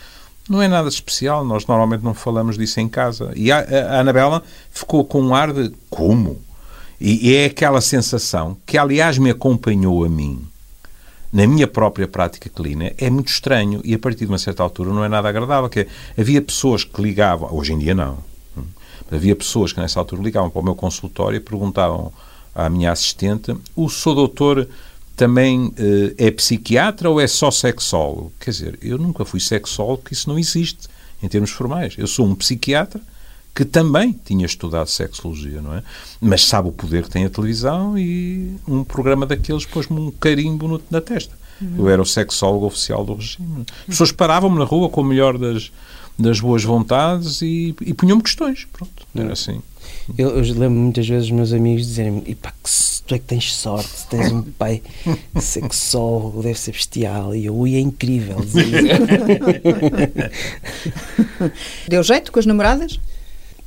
não é nada especial, nós normalmente não falamos disso em casa. E a, a Anabela ficou com um ar de como? E, e é aquela sensação que, aliás, me acompanhou a mim na minha própria prática clínica, é muito estranho e a partir de uma certa altura não é nada agradável. Que é, havia pessoas que ligavam, hoje em dia não, hum, havia pessoas que nessa altura ligavam para o meu consultório e perguntavam à minha assistente: o seu doutor também eh, é psiquiatra ou é só sexólogo? Quer dizer, eu nunca fui sexólogo, que isso não existe em termos formais. Eu sou um psiquiatra que também tinha estudado sexologia, não é? Mas sabe o poder que tem a televisão e um programa daqueles pôs-me um carimbo no- na testa. Eu era o sexólogo oficial do regime. As pessoas paravam-me na rua com o melhor das, das boas vontades e, e punham-me questões. Pronto, era assim. Eu, eu lembro muitas vezes os meus amigos dizerem-me: "E tu é que tens sorte, tens um pai sexólogo, deve ser bestial. E eu, ui, é incrível. Deu jeito com as namoradas?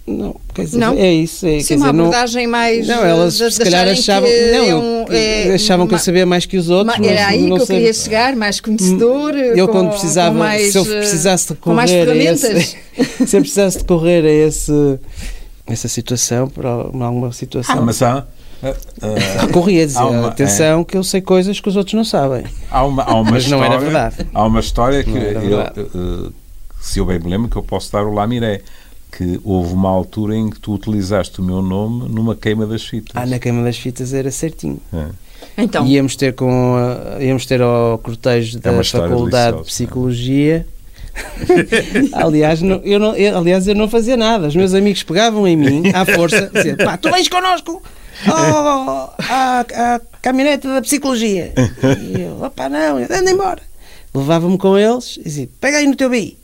Não, quer dizer, Não? é isso. É, Sim, quer uma dizer, não, abordagem mais. não, elas de- de se calhar achavam, que não, é um- que é achavam que eu sabia mais que os outros. ma- mas Era aí não que eu sei- queria chegar, mais conhecedor. Eu com- quando precisava, com mais, se eu eh, precisasse de com mais correr a ferramentas. esse, se eu precisasse de correr a esse, essa situação, para alguma situação, Ah, mas há, ah, ah, recorria a dizer, uma- atenção que eu sei coisas que os outros não sabem. há uma, há uma Mas não história, era verdade. Há uma história que, Não eu, eh, se eu bem me lembro, que eu posso dar o lamiré. Que houve uma altura em que tu utilizaste o meu nome numa queima das fitas. Ah, na queima das fitas era certinho. É. Então, Íamos ter com a- íamos ter ao cortejo É da história Faculdade de deliciosa. Psicologia. aliás, não, eu não, eu, aliás, eu não fazia nada. Os meus amigos pegavam em mim à força, diziam: pá, tu vens connosco oh, à, à caminhonete da Psicologia. E eu: opá, não, anda embora. Levava-me com eles e dizia: pega aí no teu BI.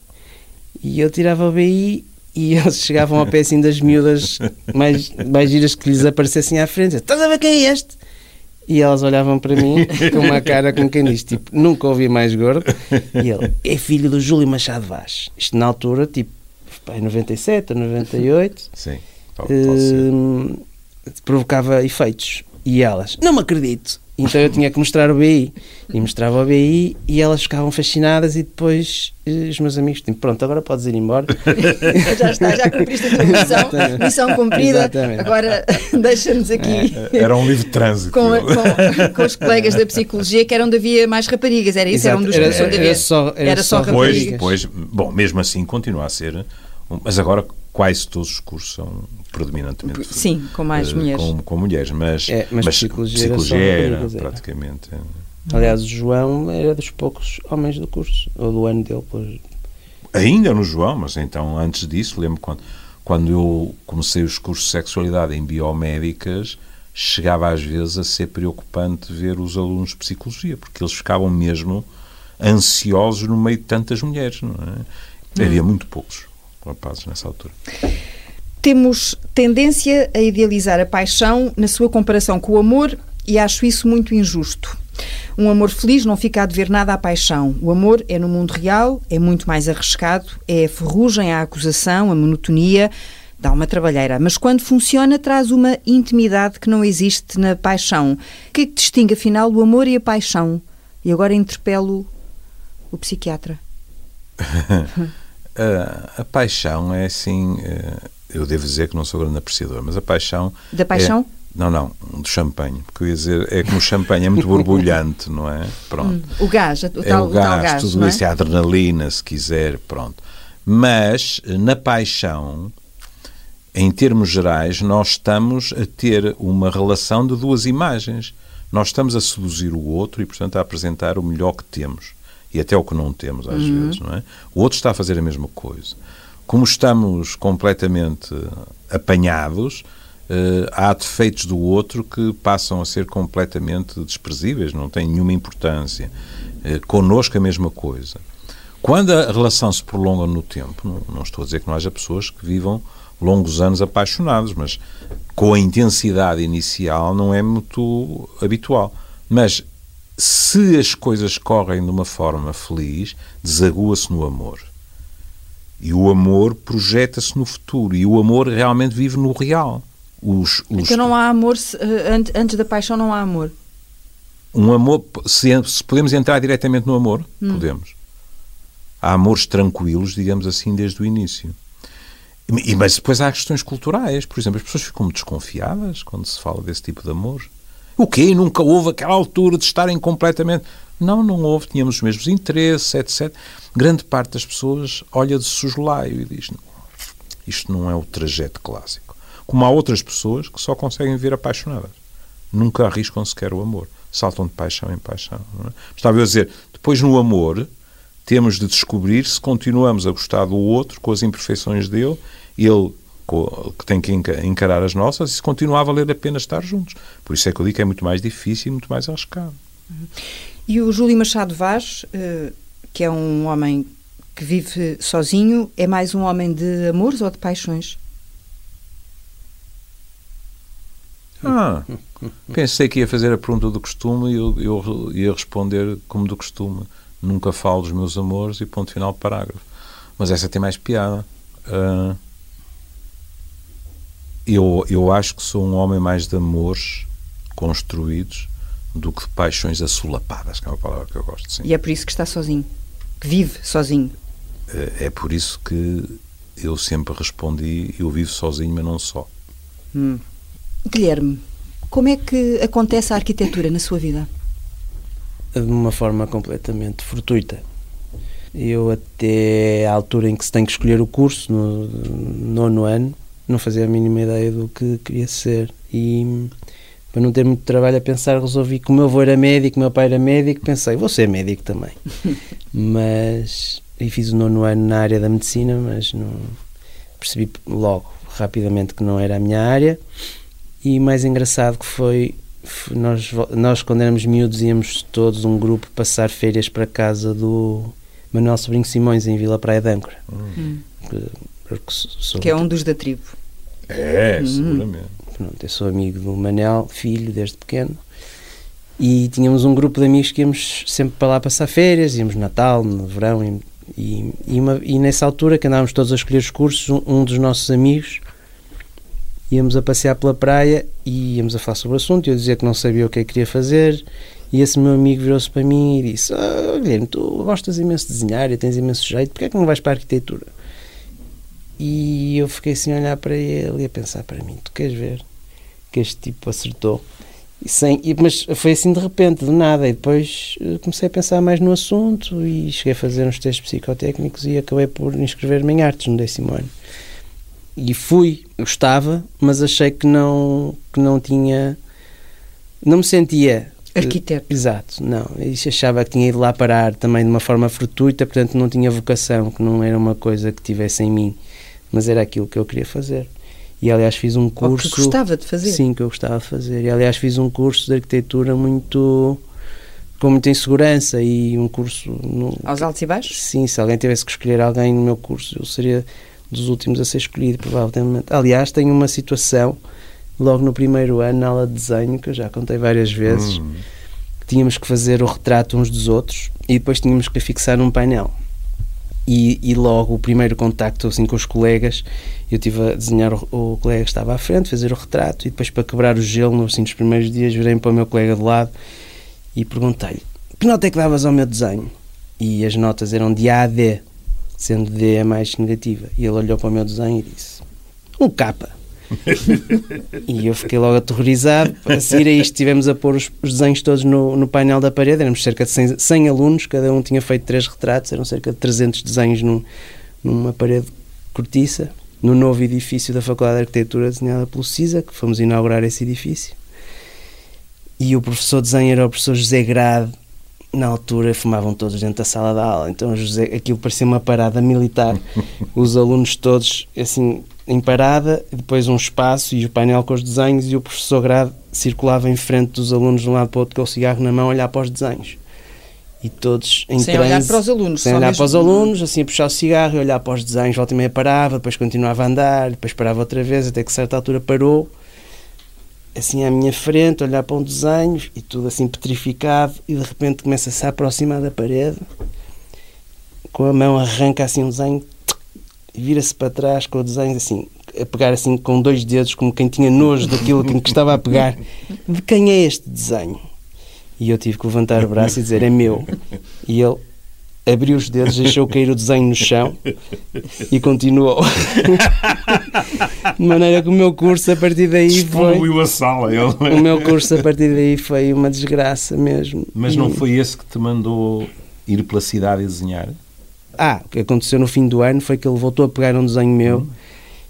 E eu tirava o BI e eles chegavam ao pé assim das miúdas mais, mais giras que lhes aparecessem à frente. Estás a ver quem é este? E elas olhavam para mim com uma cara com quem diz, tipo, nunca ouvi mais gordo. E ele, é filho do Júlio Machado Vaz. Isto na altura, tipo, em 97 ou 98, Sim, pode, pode ser. hum, provocava efeitos. E elas, não me acredito. Então eu tinha que mostrar o BI. E mostrava o BI e elas ficavam fascinadas e depois eh, os meus amigos, tipo, pronto, agora podes ir embora. já está, já cumpriste a tua missão, Exatamente. missão cumprida. Exatamente. Agora deixa-nos aqui. Era um livro de trânsito. Com, com, com os colegas da psicologia que eram onde havia mais raparigas, era isso? Era um dos Exato. Era- havia. era só- era só Pois, raparigas. pois, bom, mesmo assim continua a ser, mas agora quase todos os cursos são predominantemente Sim, com mais eh, mulheres. Com, com mulheres, mas, É, mas psicologia era só era, era. praticamente. é. Aliás, o João era dos poucos homens do curso, ou do ano dele. Pois. Ainda no João, mas então antes disso, lembro quando, quando eu comecei os cursos de sexualidade em biomédicas, chegava às vezes a ser preocupante ver os alunos de psicologia, porque eles ficavam mesmo ansiosos no meio de tantas mulheres, não é? Havia muito poucos rapazes nessa altura. Temos tendência a idealizar a paixão na sua comparação com o amor e acho isso muito injusto. Um amor feliz não fica a dever nada à paixão. O amor é no mundo real, é muito mais arriscado, é a ferrugem, a acusação, a monotonia, dá uma trabalheira. Mas quando funciona, traz uma intimidade que não existe na paixão. O que é que distingue, afinal, o amor e a paixão? E agora interpelo o psiquiatra. a, a, paixão é assim. Eh, eu devo dizer que não sou grande apreciador, mas a paixão. Da paixão? É, não, não, do champanhe. Porque eu ia dizer, é como o champanhe, é muito borbulhante, não é? Pronto. Hum, o gás, o tal, é o gás, gás tudo é? isso, é a adrenalina, se quiser, pronto. Mas, na paixão, em termos gerais, nós estamos a ter uma relação de duas imagens. Nós estamos a seduzir o outro e, portanto, a apresentar o melhor que temos. E até o que não temos, às uhum. vezes, não é? O outro está a fazer a mesma coisa. Como estamos completamente apanhados, uh, há defeitos do outro que passam a ser completamente desprezíveis, não têm nenhuma importância. Uh, connosco a mesma coisa. Quando a relação se prolonga no tempo, não, não estou a dizer que não haja pessoas que vivam longos anos apaixonados, mas com a intensidade inicial não é muito habitual. Mas se as coisas correm de uma forma feliz, desagua-se no amor. E o amor projeta-se no futuro. E o amor realmente vive no real. Os, os... Então não há amor, eh, antes da paixão não há amor. Um amor, se, se podemos entrar diretamente no amor, hum. podemos. Há amores tranquilos, digamos assim, desde o início. E, mas depois há questões culturais. Por exemplo, as pessoas ficam desconfiadas quando se fala desse tipo de amor. O quê? Nunca houve aquela altura de estarem completamente. Não, não houve. Tínhamos os mesmos interesses, etc. Grande parte das pessoas olha de soslaio e diz: isto não é o trajeto clássico. Como há outras pessoas que só conseguem ver apaixonadas. Nunca arriscam sequer o amor. Saltam de paixão em paixão. É? Estava a dizer, depois no amor temos de descobrir se continuamos a gostar do outro com as imperfeições dele, ele que tem que encarar as nossas, e se continua a valer a pena estar juntos. Por isso é que eu digo que é muito mais difícil e muito mais arriscado. E o Júlio Machado Vaz, eh, que é um homem que vive sozinho, é mais um homem de amores ou de paixões? Ah, pensei que ia fazer a pergunta do costume e eu, eu, ia responder como do costume. Nunca falo dos meus amores e ponto final parágrafo. Mas essa tem mais piada. Uh, eu, eu acho que sou um homem mais de amores construídos do que de paixões assolapadas, que é uma palavra que eu gosto. Sim. E é por isso que está sozinho, que vive sozinho. É, é por isso que eu sempre respondi: eu vivo sozinho, mas não só. Hum. Guilherme, como é que acontece a arquitetura na sua vida? De uma forma completamente fortuita. Eu, até à altura em que se tem que escolher o curso, no nono ano, não fazia a mínima ideia do que queria ser. E para não ter muito trabalho a pensar, resolvi que o meu avô era médico, o meu pai era médico, pensei, vou ser médico também. mas. E fiz o nono ano na área da medicina, mas não percebi logo, rapidamente, que não era a minha área. E mais engraçado que foi, nós, nós quando éramos miúdos íamos todos, um grupo, passar férias para casa do Manuel Sobrinho Simões, em Vila Praia de Âncora. Hum. Que, que é um dos da tribo. É, hum. seguramente. Pronto, eu sou amigo do Manel, filho, desde pequeno. E tínhamos um grupo de amigos que íamos sempre para lá passar férias, íamos no Natal, no verão, e, e, e, uma, e nessa altura que andávamos todos a escolher os cursos, um, um dos nossos amigos íamos a passear pela praia e íamos a falar sobre o assunto. Eu dizia que não sabia o que é que queria fazer. E esse meu amigo virou-se para mim e disse: oh, Guilherme, tu gostas imenso de desenhar e tens imenso jeito, porque é que não vais para a arquitetura? E eu fiquei assim a olhar para ele e a pensar para mim: tu queres ver que este tipo acertou? E sem, e, mas foi assim de repente, de nada. E depois eh, comecei a pensar mais no assunto e cheguei a fazer uns testes psicotécnicos e acabei por inscrever-me em artes no décimo ano e fui, gostava, mas achei que não, que não tinha. Não me sentia. Arquiteto. Exato, não. E achava que tinha ido lá parar também de uma forma fortuita, portanto não tinha vocação, que não era uma coisa que tivesse em mim, mas era aquilo que eu queria fazer. E aliás fiz um curso. Ou que gostava de fazer? Sim, que eu gostava de fazer. E aliás fiz um curso de arquitetura muito. com muita insegurança e um curso. No, Aos altos e baixos? Sim, se alguém tivesse que escolher alguém no meu curso, eu seria dos últimos a ser escolhido, provavelmente. Aliás, tenho uma situação, logo no primeiro ano, na aula de desenho, que eu já contei várias vezes, hum. tínhamos que fazer o retrato uns dos outros e depois tínhamos que fixar num painel. E, e, logo o primeiro contacto assim com os colegas eu tive a desenhar o, o, colega que estava à frente fazer o retrato e depois para quebrar o gelo assim nos primeiros dias virei para o meu colega de lado e perguntei-lhe que nota é que davas ao meu desenho? E as notas eram de A a D sendo D a mais negativa. E ele olhou para o meu desenho e disse um capa e eu fiquei logo aterrorizado. A seguir a isto, estivemos a pôr os, os desenhos todos no, no, painel da parede. Éramos cerca de 100, 100, alunos, cada um tinha feito três retratos, eram cerca de 300 desenhos num, numa parede cortiça, no novo edifício da Faculdade de Arquitetura, desenhada pelo CISA, que fomos inaugurar esse edifício. E o professor de desenho era o professor José Grade. Na altura fumavam todos dentro da sala de aula, então José, aquilo parecia uma parada militar. Os alunos todos, assim, em parada, depois um espaço e o painel com os desenhos e o professor Grade circulava em frente dos alunos de um lado para o outro com o cigarro na mão a olhar para os desenhos. E todos em Sem transe, olhar para os alunos. Sem olhar mesmo... para os alunos, assim a puxar o cigarro e olhar para os desenhos, volta e meia parava, depois continuava a andar, depois parava outra vez, até que a certa altura parou, assim à minha frente, olhar para um desenho e tudo assim petrificado e de repente começa a se aproximar da parede, com a mão arranca assim um desenho vira-se para trás com o desenho assim, a pegar assim com dois dedos, como quem tinha nojo daquilo que estava a pegar. De quem é este desenho? E eu tive que levantar o braço e dizer: é meu. E ele abriu os dedos, deixou cair o desenho no chão e continuou. De maneira que o meu curso a partir daí foi. a sala. Ele... O meu curso a partir daí foi uma desgraça mesmo. Mas não foi esse que te mandou ir pela cidade e desenhar? Ah, o que aconteceu no fim do ano foi que ele voltou a pegar um desenho meu uhum.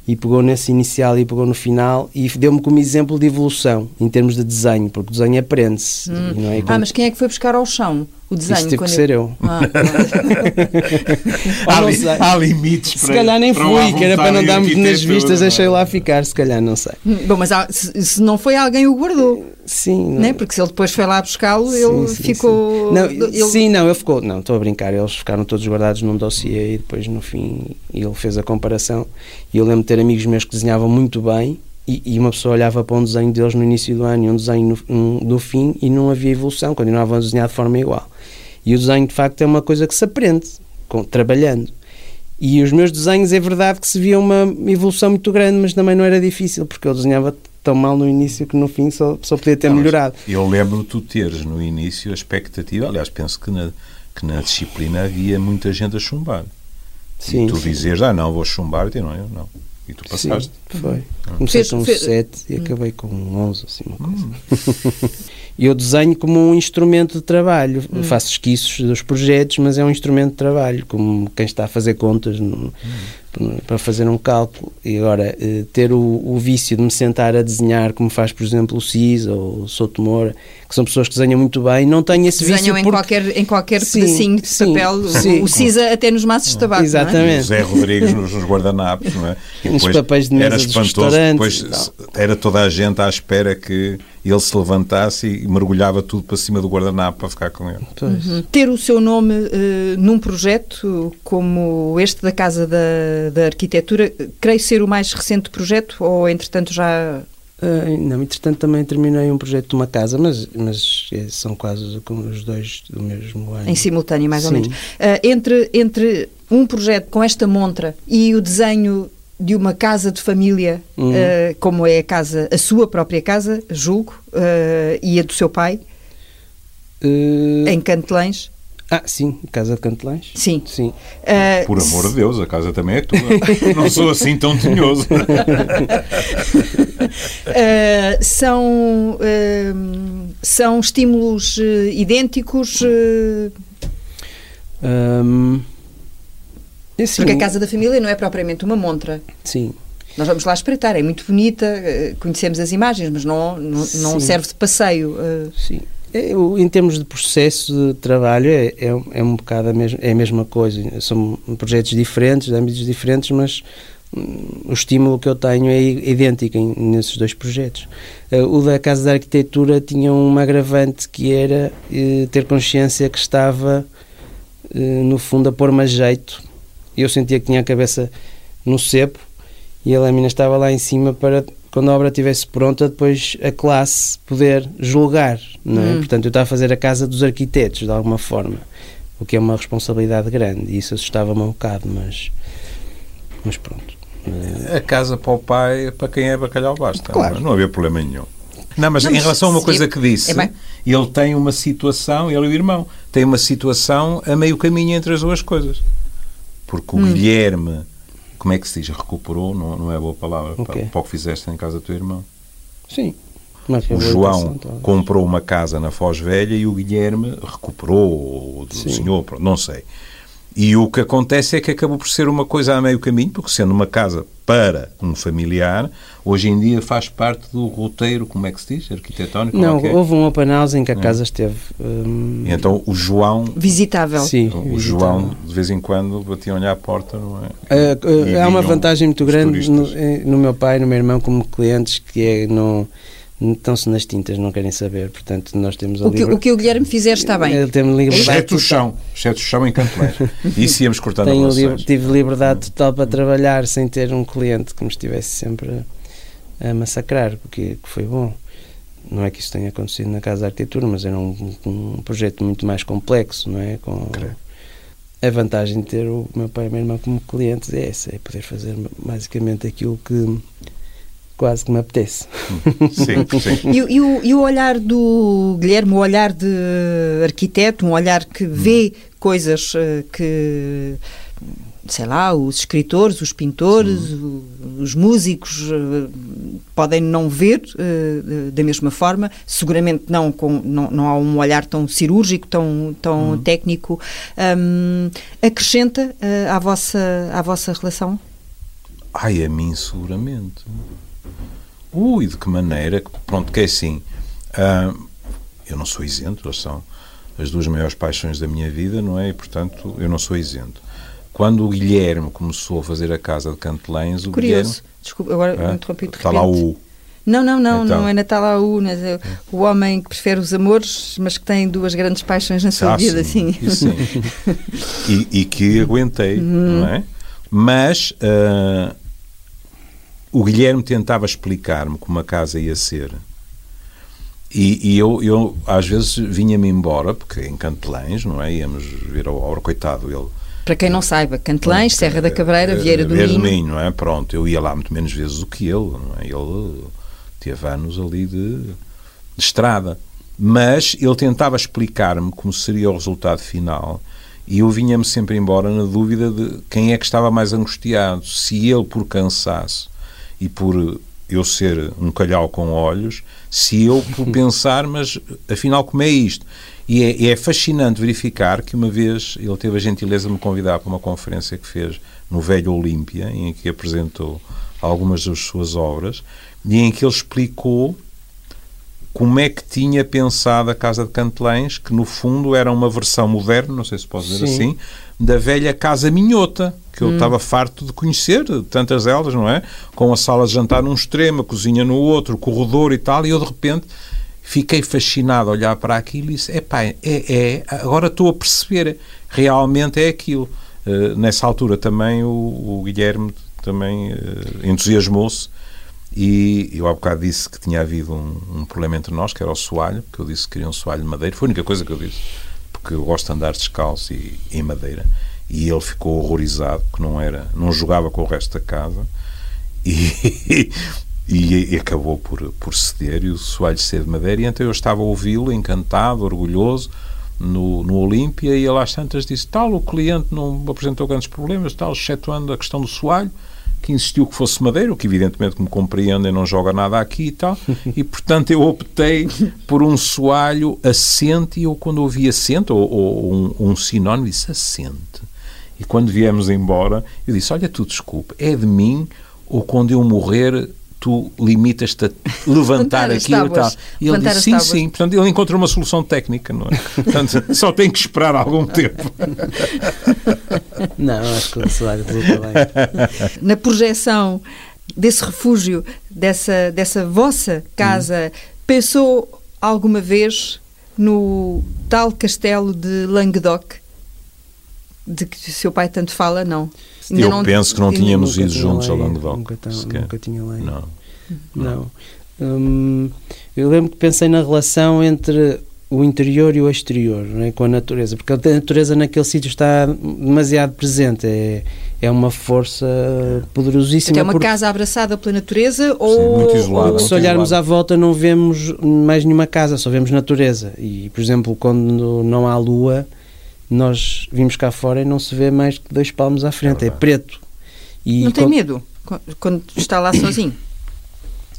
e pegou nesse inicial e pegou no final e deu-me como exemplo de evolução em termos de desenho, porque o desenho aprende-se. Hum. É? Ah, mas quem é que foi buscar ao chão? O desenho. Isso teve que ser eu. Ah, há, li, há, limites para Se calhar nem fui, que era para não darmos nas vistas, deixei lá ficar, se calhar, não sei. Hum, bom, mas há, se, se, não foi alguém o guardou. Sim. Não. Né? Porque se ele depois foi lá buscá-lo, ele sim, ficou... Sim. Não, ele... sim, não, ele ficou... Não, estou a brincar, eles ficaram todos guardados num dossiê e depois no fim ele fez a comparação e eu lembro de ter amigos meus que desenhavam muito bem e, e, uma pessoa olhava para um desenho deles no início do ano e um desenho no, um, no fim e não havia evolução, continuavam a desenhar de forma igual. E o desenho, de facto, é uma coisa que se aprende, com, trabalhando. E os meus desenhos, é verdade que se via uma evolução muito grande, mas também não era difícil, porque eu desenhava tão mal no início que no fim só, só podia ter não, melhorado. Eu lembro tu teres no início a expectativa, aliás, penso que na, que na disciplina havia muita gente a chumbar. Sim, e tu sim. dizeres, ah, não, vou chumbar, e não, eu não. E tu passaste. Sim, foi. Comecei com 7 e acabei com 11, assim, uma coisa. Hum. eu desenho como um instrumento de trabalho. Hum. Faço esquiços dos projetos, mas é um instrumento de trabalho, como quem está a fazer contas no, hum. para fazer um cálculo. E agora, eh, ter o, o, vício de me sentar a desenhar, como faz, por exemplo, o CIS ou o Souto Moura, que são pessoas que desenham muito bem, não tenho esse Desenham vício. em qualquer, em qualquer sim, pedacinho de sim, papel, sim. o CISA até nos maços de tabaco. Exatamente. É? José Rodrigues nos, nos guardanapos, não é? nos papéis de mesa era espantoso, depois era toda a gente à espera que ele se levantasse e mergulhava tudo para cima do guardanapo para ficar com ele. Uhum. Ter o seu nome uh, num projeto como este da Casa da, da Arquitetura, creio ser o mais recente projeto ou, entretanto, já Uh, não, entretanto também terminei um projeto de uma casa, mas, mas é, são quase os dois do mesmo ano. Em simultâneo, mais Sim. ou menos. Uh, entre, entre um projeto com esta montra e o desenho de uma casa de família, uhum. uh, como é a casa, a sua própria casa, julgo, e a do seu pai, em Cantelães. Ah, sim, Casa de Cantelães. Sim. sim. Uh, Por amor de Deus, a casa também é tua. Não sou assim tão tinhoso. uh, são, uh, são estímulos idênticos? Um, assim, Porque a casa da família não é propriamente uma montra. Sim. Nós vamos lá espreitar, é muito bonita, conhecemos as imagens, mas não, não, não serve de passeio. Sim. É, em termos de processo de trabalho, é, é, é um bocado a, mesma, é a mesma coisa. São projetos diferentes, de âmbitos diferentes, mas hum, o estímulo que eu tenho é idêntico nesses dois projetos. Uh, o da Casa da Arquitetura tinha um agravante que era uh, ter consciência que estava, uh, no fundo, a pôr-me a jeito. Eu sentia que tinha a cabeça no cepo e a lâmina estava lá em cima para quando a obra estivesse pronta, depois a classe poder julgar, não é? Hum. Portanto, eu estava a fazer a casa dos arquitetos, de alguma forma, o que é uma responsabilidade grande, e isso assustava-me um bocado, mas, mas pronto. A casa para o pai, para quem é bacalhau basta. Claro. Não havia problema nenhum. Não, mas Não, em mas relação a uma coisa que disse, é ele tem uma situação, ele e o irmão, tem uma situação a meio caminho entre as duas coisas. Porque Hum. o Guilherme, como é que se diz? Recuperou, não, não é boa palavra, O para, para o que fizeste em casa do teu irmão. Sim. Uma O reabilitação, João comprou uma casa na Foz Velha e o Guilherme recuperou, do Sim. senhor, não sei. E o que acontece é que acabou por ser uma coisa a meio caminho, porque sendo uma casa para um familiar, hoje em dia faz parte do roteiro, como é que se diz? Arquitetónico? Não, é é? houve um open house em que a casa esteve. hum, então o João, Visitável. sim, o visitável. João de vez em quando batia-lhe à porta, não é? É, E é, há uma vantagem muito grande no, no meu pai e no meu irmão como clientes que é não estão-se nas tintas, não querem saber. Portanto, nós temos a O que, liber- o que o Guilherme fizer está bem. Eh, Temos liberdade Exceto o chão, exceto o chão em Cantelé. Isso íamos cortando Tenho liber- tive liberdade total para trabalhar sem ter um cliente que me estivesse sempre a, a massacrar, porque que foi bom. Não é que isso tenha acontecido na Casa da Arquitetura, mas era um, um projeto muito mais complexo, não é? Com, Creio. a vantagem de ter o meu pai e o meu irmão como clientes é essa, é poder fazer basicamente aquilo que quase que me apetece. Sim, sim. E, o- e o, e o olhar do Guilherme, o olhar de arquiteto, um olhar que vê coisas eh, que, sei lá, os escritores, os pintores, o- os músicos eh, podem não ver eh, da mesma forma, seguramente não, com, não, não há um olhar tão cirúrgico, tão, tão técnico. Hum, acrescenta à, vossa, à vossa relação? Ai, a mim seguramente. Ui, de que maneira? Pronto, que é assim. ah, eu não sou isento, elas são as duas maiores paixões da minha vida, não é? E, portanto, eu não sou isento. Quando o Guilherme começou a fazer a casa de Cantelães, o Curioso. Desculpa, agora Guilherme. interrompi de Está lá o. Não, não, não, Então. não é Natal à U, mas é o homem que prefere os amores, mas que tem duas grandes paixões na sua Ah, vida, sim, isso sim. e, e que aguentei, Uhum. não é? Mas ah, o Guilherme tentava explicar-me como a casa ia ser. E, e eu, eu, às vezes, vinha-me embora, porque em Cantelães, não é? Íamos ver a obra, coitado, ele... Para quem não saiba, Cantelães, Serra da Cabreira, eh, Vieira do Vieira Minho. não é? Pronto, eu ia lá muito menos vezes do que ele, não é? Ele teve anos ali de, de estrada. Mas ele tentava explicar-me como seria o resultado final e eu vinha-me sempre embora na dúvida de quem é que estava mais angustiado. Se ele por cansaço e por eu ser um calhau com olhos, se eu por pensar, mas afinal como é isto? E é, é fascinante verificar que uma vez ele teve a gentileza de me convidar para uma conferência que fez no Velho Olímpia, em que apresentou algumas das suas obras, e em que ele explicou como é que tinha pensado a Casa de Cantelães, que no fundo era uma versão moderna, não sei se posso dizer Sim. assim, da velha Casa Minhota, que eu estava farto de conhecer, tantas delas, não é? Com a sala de jantar num extremo, a cozinha no outro, o corredor e tal, e eu de repente fiquei fascinado a olhar para aquilo e disse: epá, é, é, agora estou a perceber, realmente é aquilo. Eh, nessa altura também o, o Guilherme também eh, entusiasmou-se e eu há bocado disse que tinha havido um, um problema entre nós, que era o soalho, que eu disse que queria um soalho de madeira, foi a única coisa que eu disse, porque eu gosto de andar descalço e em madeira. E ele ficou horrorizado, que não era, não jogava com o resto da casa e, e, e acabou por, por ceder e o soalho ser de madeira. E então eu estava a ouvi-lo, encantado, orgulhoso, no, no Olímpia, e ele às tantas disse: tal, o cliente não apresentou grandes problemas, tal, excetuando a questão do soalho que insistiu que fosse madeira, o que evidentemente como compreendem não joga nada aqui e tal, e portanto eu optei por um soalho assente e eu quando ouvi assente, ou, ou um, um sinónimo, disse assente. E quando viemos embora, eu disse, olha tu, desculpe, é de mim ou quando eu morrer tu limitas-te a levantar aquilo e tal. E ele disse, sim, sim. Portanto, ele encontrou uma solução técnica, não é? Portanto, só tem que esperar algum tempo. Não, acho que o salário resulta bem. Na projeção desse refúgio, dessa, dessa vossa casa, pensou alguma vez no tal castelo de Languedoc, de que o seu pai tanto fala? Não. Ainda eu não- penso que não tínhamos ido juntos ao Languedoc. Nunca, tão- nunca tinha lá ido. Não. Não. Hum, eu lembro que pensei na relação entre o interior e o exterior, não é? com a natureza, porque a natureza naquele sítio está demasiado presente, é, é uma força poderosíssima. Até uma porque casa abraçada pela natureza ou, muito isolada. ou- se olharmos à volta não vemos mais nenhuma casa, só vemos natureza. E, por exemplo, quando não há lua, nós vimos cá fora e não se vê mais que dois palmos à frente, é, verdade. preto. E não tem medo qu- quando está lá sozinho.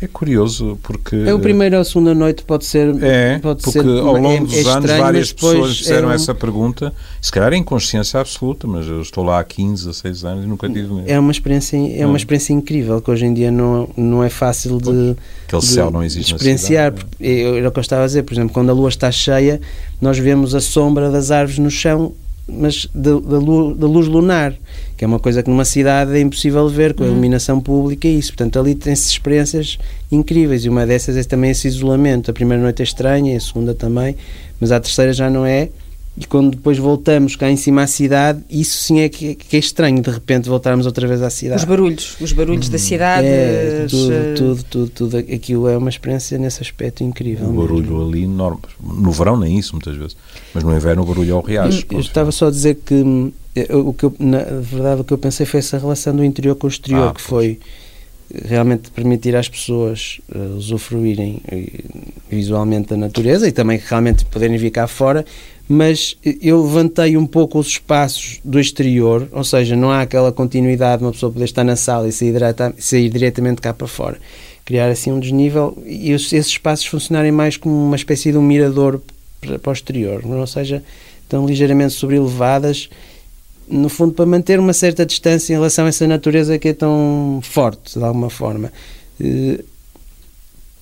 É curioso porque. É o primeiro ou a segunda noite pode ser. É, pode porque ser, ao longo é- dos é anos estranho, várias pessoas fizeram é um- essa pergunta, se calhar em consciência absoluta, mas eu estou lá há 15, 16 anos e nunca tive medo. É uma experiência, é uma Hum. experiência incrível que hoje em dia não, não é fácil de, Aquele de- céu não existe de experienciar. cidade, eu- Era o que eu estava a dizer, por exemplo, quando a lua está cheia, nós vemos a sombra das árvores no chão, mas da, da lu- da luz lunar, que é uma coisa que numa cidade é impossível ver com a Uhum. iluminação pública e isso. Portanto, ali tem-se experiências incríveis e uma dessas é também esse isolamento. A primeira noite é estranha, a segunda também, mas a terceira já não é. E quando depois voltamos cá em cima à cidade, isso sim é que, que é estranho, de repente voltarmos outra vez à cidade. Os barulhos, os barulhos da cidade. É, tudo, eh, tudo, tudo, tudo. Aquilo é uma experiência nesse aspecto incrível. O mesmo. barulho ali enorme. No verão nem isso muitas vezes, mas no inverno o barulho ao riacho. Eu estava só a dizer que hum, eu- o que eu, na verdade o que eu pensei foi essa relação do interior com o exterior, Ah, que foi eh, realmente permitir às pessoas eh, usufruírem eh, visualmente da natureza e também realmente poderem vir cá fora, mas eu levantei um pouco os espaços do exterior, ou seja, não há aquela continuidade de uma pessoa poder estar na sala e sair, direta, sair diretamente cá para fora. Criar assim um desnível e esses espaços funcionarem mais como uma espécie de um mirador para, para o exterior, ou seja, estão ligeiramente sobrelevadas, no fundo para manter uma certa distância em relação a essa natureza que é tão forte, de alguma forma. Eh,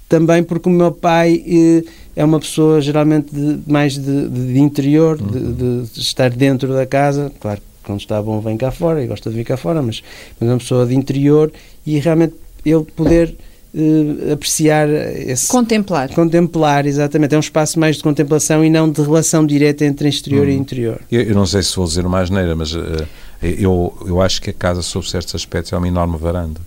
Também porque o meu pai eh, é uma pessoa geralmente de- mais de, de- de interior, de, de estar dentro da casa, claro que quando está bom vem cá fora e gosta de vir cá fora, mas, mas é uma pessoa de interior e realmente ele poder eh, apreciar esse Contemplar. Contemplar, exatamente. É um espaço mais de contemplação e não de relação direta entre exterior e interior. Eu, eu não sei se vou dizer uma asneira, mas eh, eu, eu acho que a casa, sob certos aspectos, é uma enorme varanda.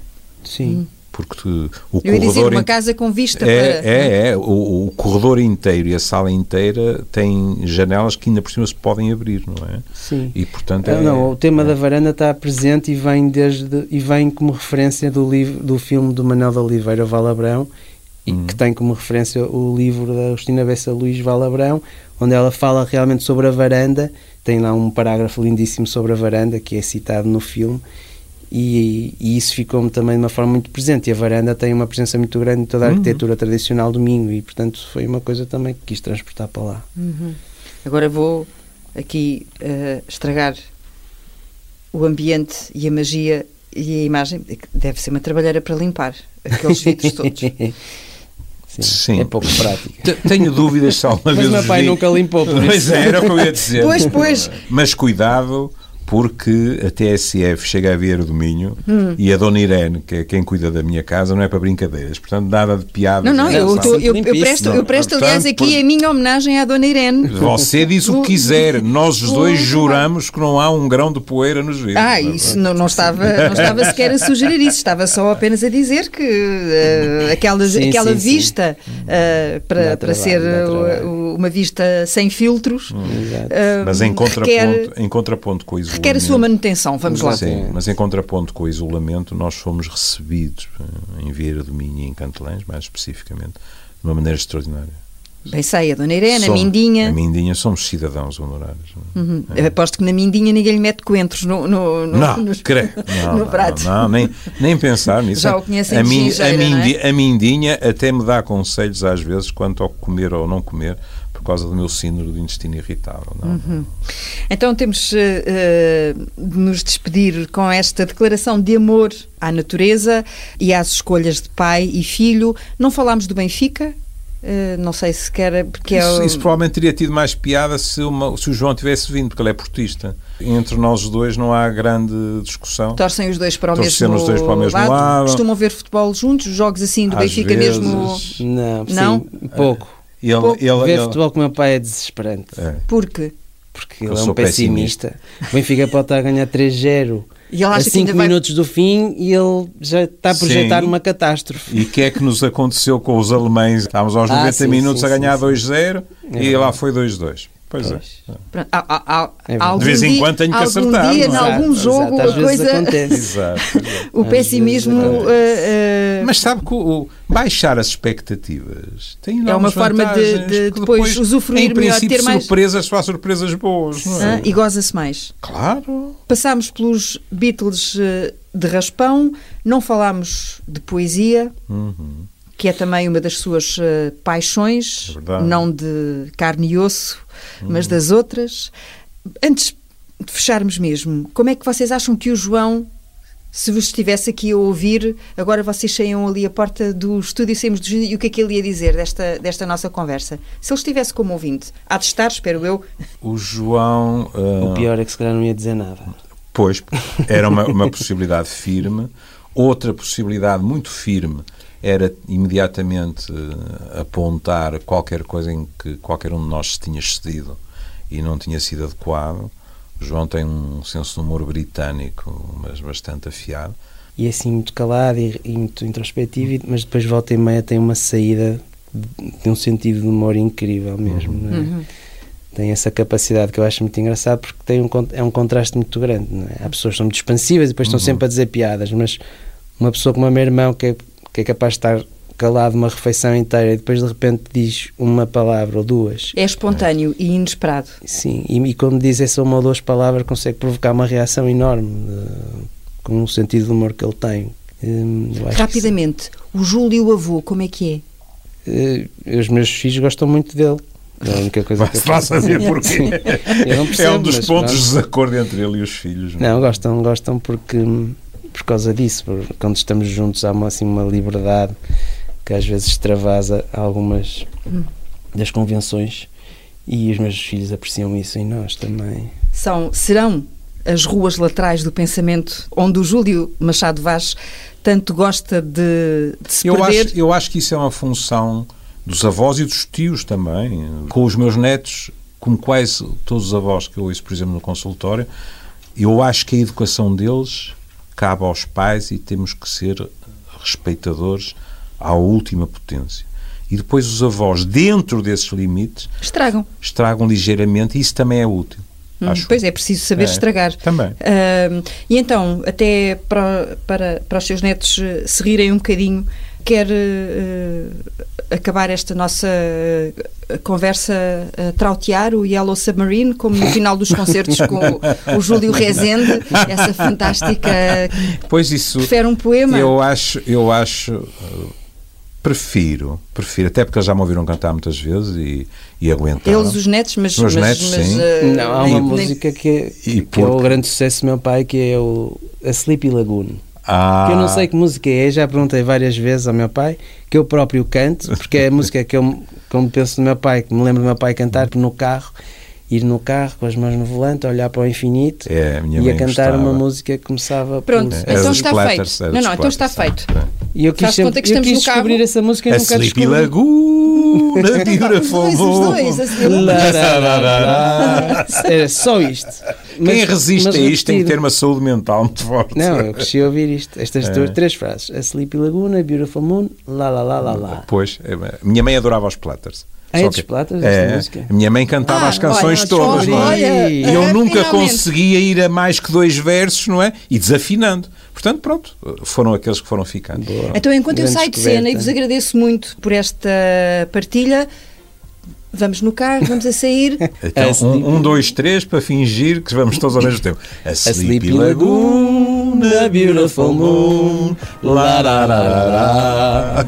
Sim. Porque tu- o Eu ia dizer, corredor uma casa com vista é, para. é, é. O, o corredor inteiro e a sala inteira têm janelas que ainda por cima se podem abrir, não é? Sim. E portanto Ah, é, não, o tema é. da varanda está presente e vem desde e vem como referência do livro do filme do Manuel de Oliveira Valabrão e Hum. que tem como referência o livro da Agostina Bessa Luís Valabrão, onde ela fala realmente sobre a varanda. Tem lá um parágrafo lindíssimo sobre a varanda que é citado no filme. E, e isso ficou-me também de uma forma muito presente. E a varanda tem uma presença muito grande em toda a Uhum. arquitetura tradicional do Minho, e portanto foi uma coisa também que quis transportar para lá. Uhum. Agora vou aqui eh, estragar o ambiente e a magia e a imagem. que Deve ser uma trabalheira para limpar aqueles vidros todos. Sim, Sim. É pouco prático. Te- Tenho dúvidas se alguma Mas vez o meu pai vi. nunca limpou, por Pois isso. é, era o que eu ia dizer. Pois, pois. Mas cuidado, porque a TSF chega a Vieira do Minho Hum. e a Dona Irene, que é quem cuida da minha casa, não é para brincadeiras. Portanto, nada de piadas. Não, não, eu, tô- eu- eu presto, eu presto Portanto, aliás, aqui por- a minha homenagem à Dona Irene. Você diz o que quiser. Nós os dois juramos que não há um grão de poeira nos vidros. Ah, isso não, não, estava, não estava sequer a sugerir isso, estava só apenas a dizer que eh, aquela, Sim, aquela sim, sim. vista eh, para, para ser trabalho. uma vista sem filtros eh, Mas em contraponto, requer, em contraponto com o isolamento. Requer a sua manutenção. Vamos lá. Sim, mas em contraponto com o isolamento, nós fomos recebidos eh, em Vieira do Minho e em Cantelães, mais especificamente, de uma maneira extraordinária. Bem sei, a Dona Irene, a Mindinha. A Mindinha, somos cidadãos honorários. Uhum. Aposto que na Mindinha ninguém lhe mete coentros no, no, no, Não, nos- creio. Não, no não, prato. Não, nem, nem pensar nisso. Já o conhecem a, min- a, não é? a mindinha até me dá conselhos às vezes quanto ao comer ou não comer por causa do meu síndrome do intestino irritável. Não, Uhum. Então temos eh, de nos despedir com esta declaração de amor à natureza e às escolhas de pai e filho. Não falámos do Benfica? Eh, não sei se quer, porque é Isso, o- isso provavelmente teria tido mais piada se, uma- se o João tivesse vindo, porque ele é portista. Entre nós os dois não há grande discussão. torcem os dois para o Torcendo mesmo, os dois para o mesmo lado. Costumam ver futebol juntos, jogos assim do Às Benfica vezes. mesmo. Não, Não? sim, pouco. Ele, Pouco. ele, Ver ele- futebol com o meu pai é desesperante. É. Porque Porque Eu ele é sou um pessimista. O Benfica pode estar a ganhar 3-0 E ele a acha que 5 ainda vai- minutos do fim e ele já está a projetar Sim. uma catástrofe. E o que é que nos aconteceu com os alemães? Estávamos aos Ah, 90 sim, minutos sim, a ganhar sim, sim. 2-0 e É. lá foi 2-2. Pois, Pois. é. Pronto, há- há- há- É algum De vez em dia- quando tenho que algum acertar, dia, não em é? algum Exato, jogo, exato, às a vezes coisa. acontece. Exato. exato. O pessimismo. uh, uh, Mas sabe que o, o baixar as expectativas tem É uma forma de- de que depois usufruir em melhor, ter mais- surpresas, só há surpresas boas. não é? ah, e goza-se mais. Claro. Passámos pelos Beatles uh, de raspão, não falámos de poesia, Uhum. que é também uma das suas uh, paixões, É não de carne e osso, mas das outras. Antes de fecharmos mesmo, como é que vocês acham que o João, se vos estivesse aqui a ouvir, agora vocês saiam ali a porta do estúdio, saímos do estúdio, e o que é que ele ia dizer desta, desta nossa conversa? Se ele estivesse como ouvinte, há de estar, espero eu, O João. ah, O pior é que se calhar não ia dizer nada. Pois, era uma, uma possibilidade firme. Outra possibilidade muito firme era imediatamente eh, apontar qualquer coisa em que qualquer um de nós se tinha excedido e não tinha sido adequado. O João tem um senso de humor britânico, mas bastante afiado. E é assim muito calado e, e muito introspectivo, mas depois volta e meia tem uma saída de, de um sentido de humor incrível mesmo. não é? Uhum. Tem essa capacidade que eu acho muito engraçado porque tem um, é um contraste muito grande. não é? Há pessoas que são muito expansivas e depois estão sempre a dizer piadas, mas uma pessoa como o meu irmão que é, que é capaz de estar calado uma refeição inteira e depois de repente diz uma palavra ou duas. é espontâneo e inesperado. Sim, e, e quando diz essa uma ou duas palavras consegue provocar uma reação enorme de- com o sentido de humor que ele tem. Hum, Rapidamente, o Júlio o avô, como é que é? Eh, os meus filhos gostam muito dele. É a única coisa que eu ver porquê. Não É um dos mas pontos de desacordo entre ele e os filhos. é? Não, gostam, gostam porque por causa disso, por- quando estamos juntos há uma, assim, uma liberdade que às vezes extravasa algumas Hum. das convenções e os meus filhos apreciam isso em nós também. São, serão as ruas laterais do pensamento onde o Júlio Machado Vaz tanto gosta de, de se Eu perder. acho, eu acho que isso é uma função dos avós e dos tios também. Com os meus netos, como quase todos os avós que eu ouço, por exemplo, no consultório, eu acho que a educação deles cabe aos pais e temos que ser respeitadores à última potência. E depois os avós, dentro desses limites, Estragam. estragam ligeiramente e isso também é útil. Hum, pois é, preciso saber É, estragar. Também. Ahm, e então, até para, para, para os seus netos eh, se rirem um bocadinho, quer eh, acabar esta nossa conversa a trautear o Yellow Submarine, como no final dos concertos com o, o Júlio Rezende, essa fantástica. Pois isso. Prefere um poema? Eu acho, eu acho, uh, prefiro, prefiro, até porque eles já me ouviram cantar muitas vezes e, e aguentaram. Eles, os netos, mas. Meus mas, netos, mas, sim. eh, Não, há uma nem- música que, é, E que é o grande sucesso do meu pai, que é o a Sleepy Lagoon. Ah, Que eu não sei que música é, já perguntei várias vezes ao meu pai, que eu próprio canto, porque é a música que eu, como penso no meu pai, que me lembro do meu pai cantar no carro, ir no carro com as mãos no volante, olhar para o infinito É, a e a cantar uma gostava. música que começava Pronto, por- Era então está feito. Não, não, então está feito. é. E eu quis, sempre, que eu estamos quis no carro. descobrir essa música e A nunca Sleepy descobri. Lagoon, a Beautiful. Era só isto. Quem Mas- resiste mas a isto tem que ter uma saúde mental muito forte. Não, eu cresci a ouvir isto. Estas É. duas, três frases. A Sleepy Laguna, Beautiful Moon, lá, lá, lá, lá, lá. Pois, é, a minha mãe adorava os Platters. É Só que- esta É, música? a minha mãe cantava Ah, as canções olha, todas, não é? Olha, E eu nunca finalmente. conseguia ir a mais que dois versos, não é? E desafinando. Portanto, pronto, foram aqueles que foram ficando. Boa. Então, enquanto eu saio de cena e vos agradeço muito por esta partilha, vamos no carro, vamos a sair. Então, A Sleepy- um, um, dois, três, para fingir que vamos todos ao mesmo tempo. A A Sleepy Lagoon, a Beautiful Moon, lá, lá, lá, lá, lá.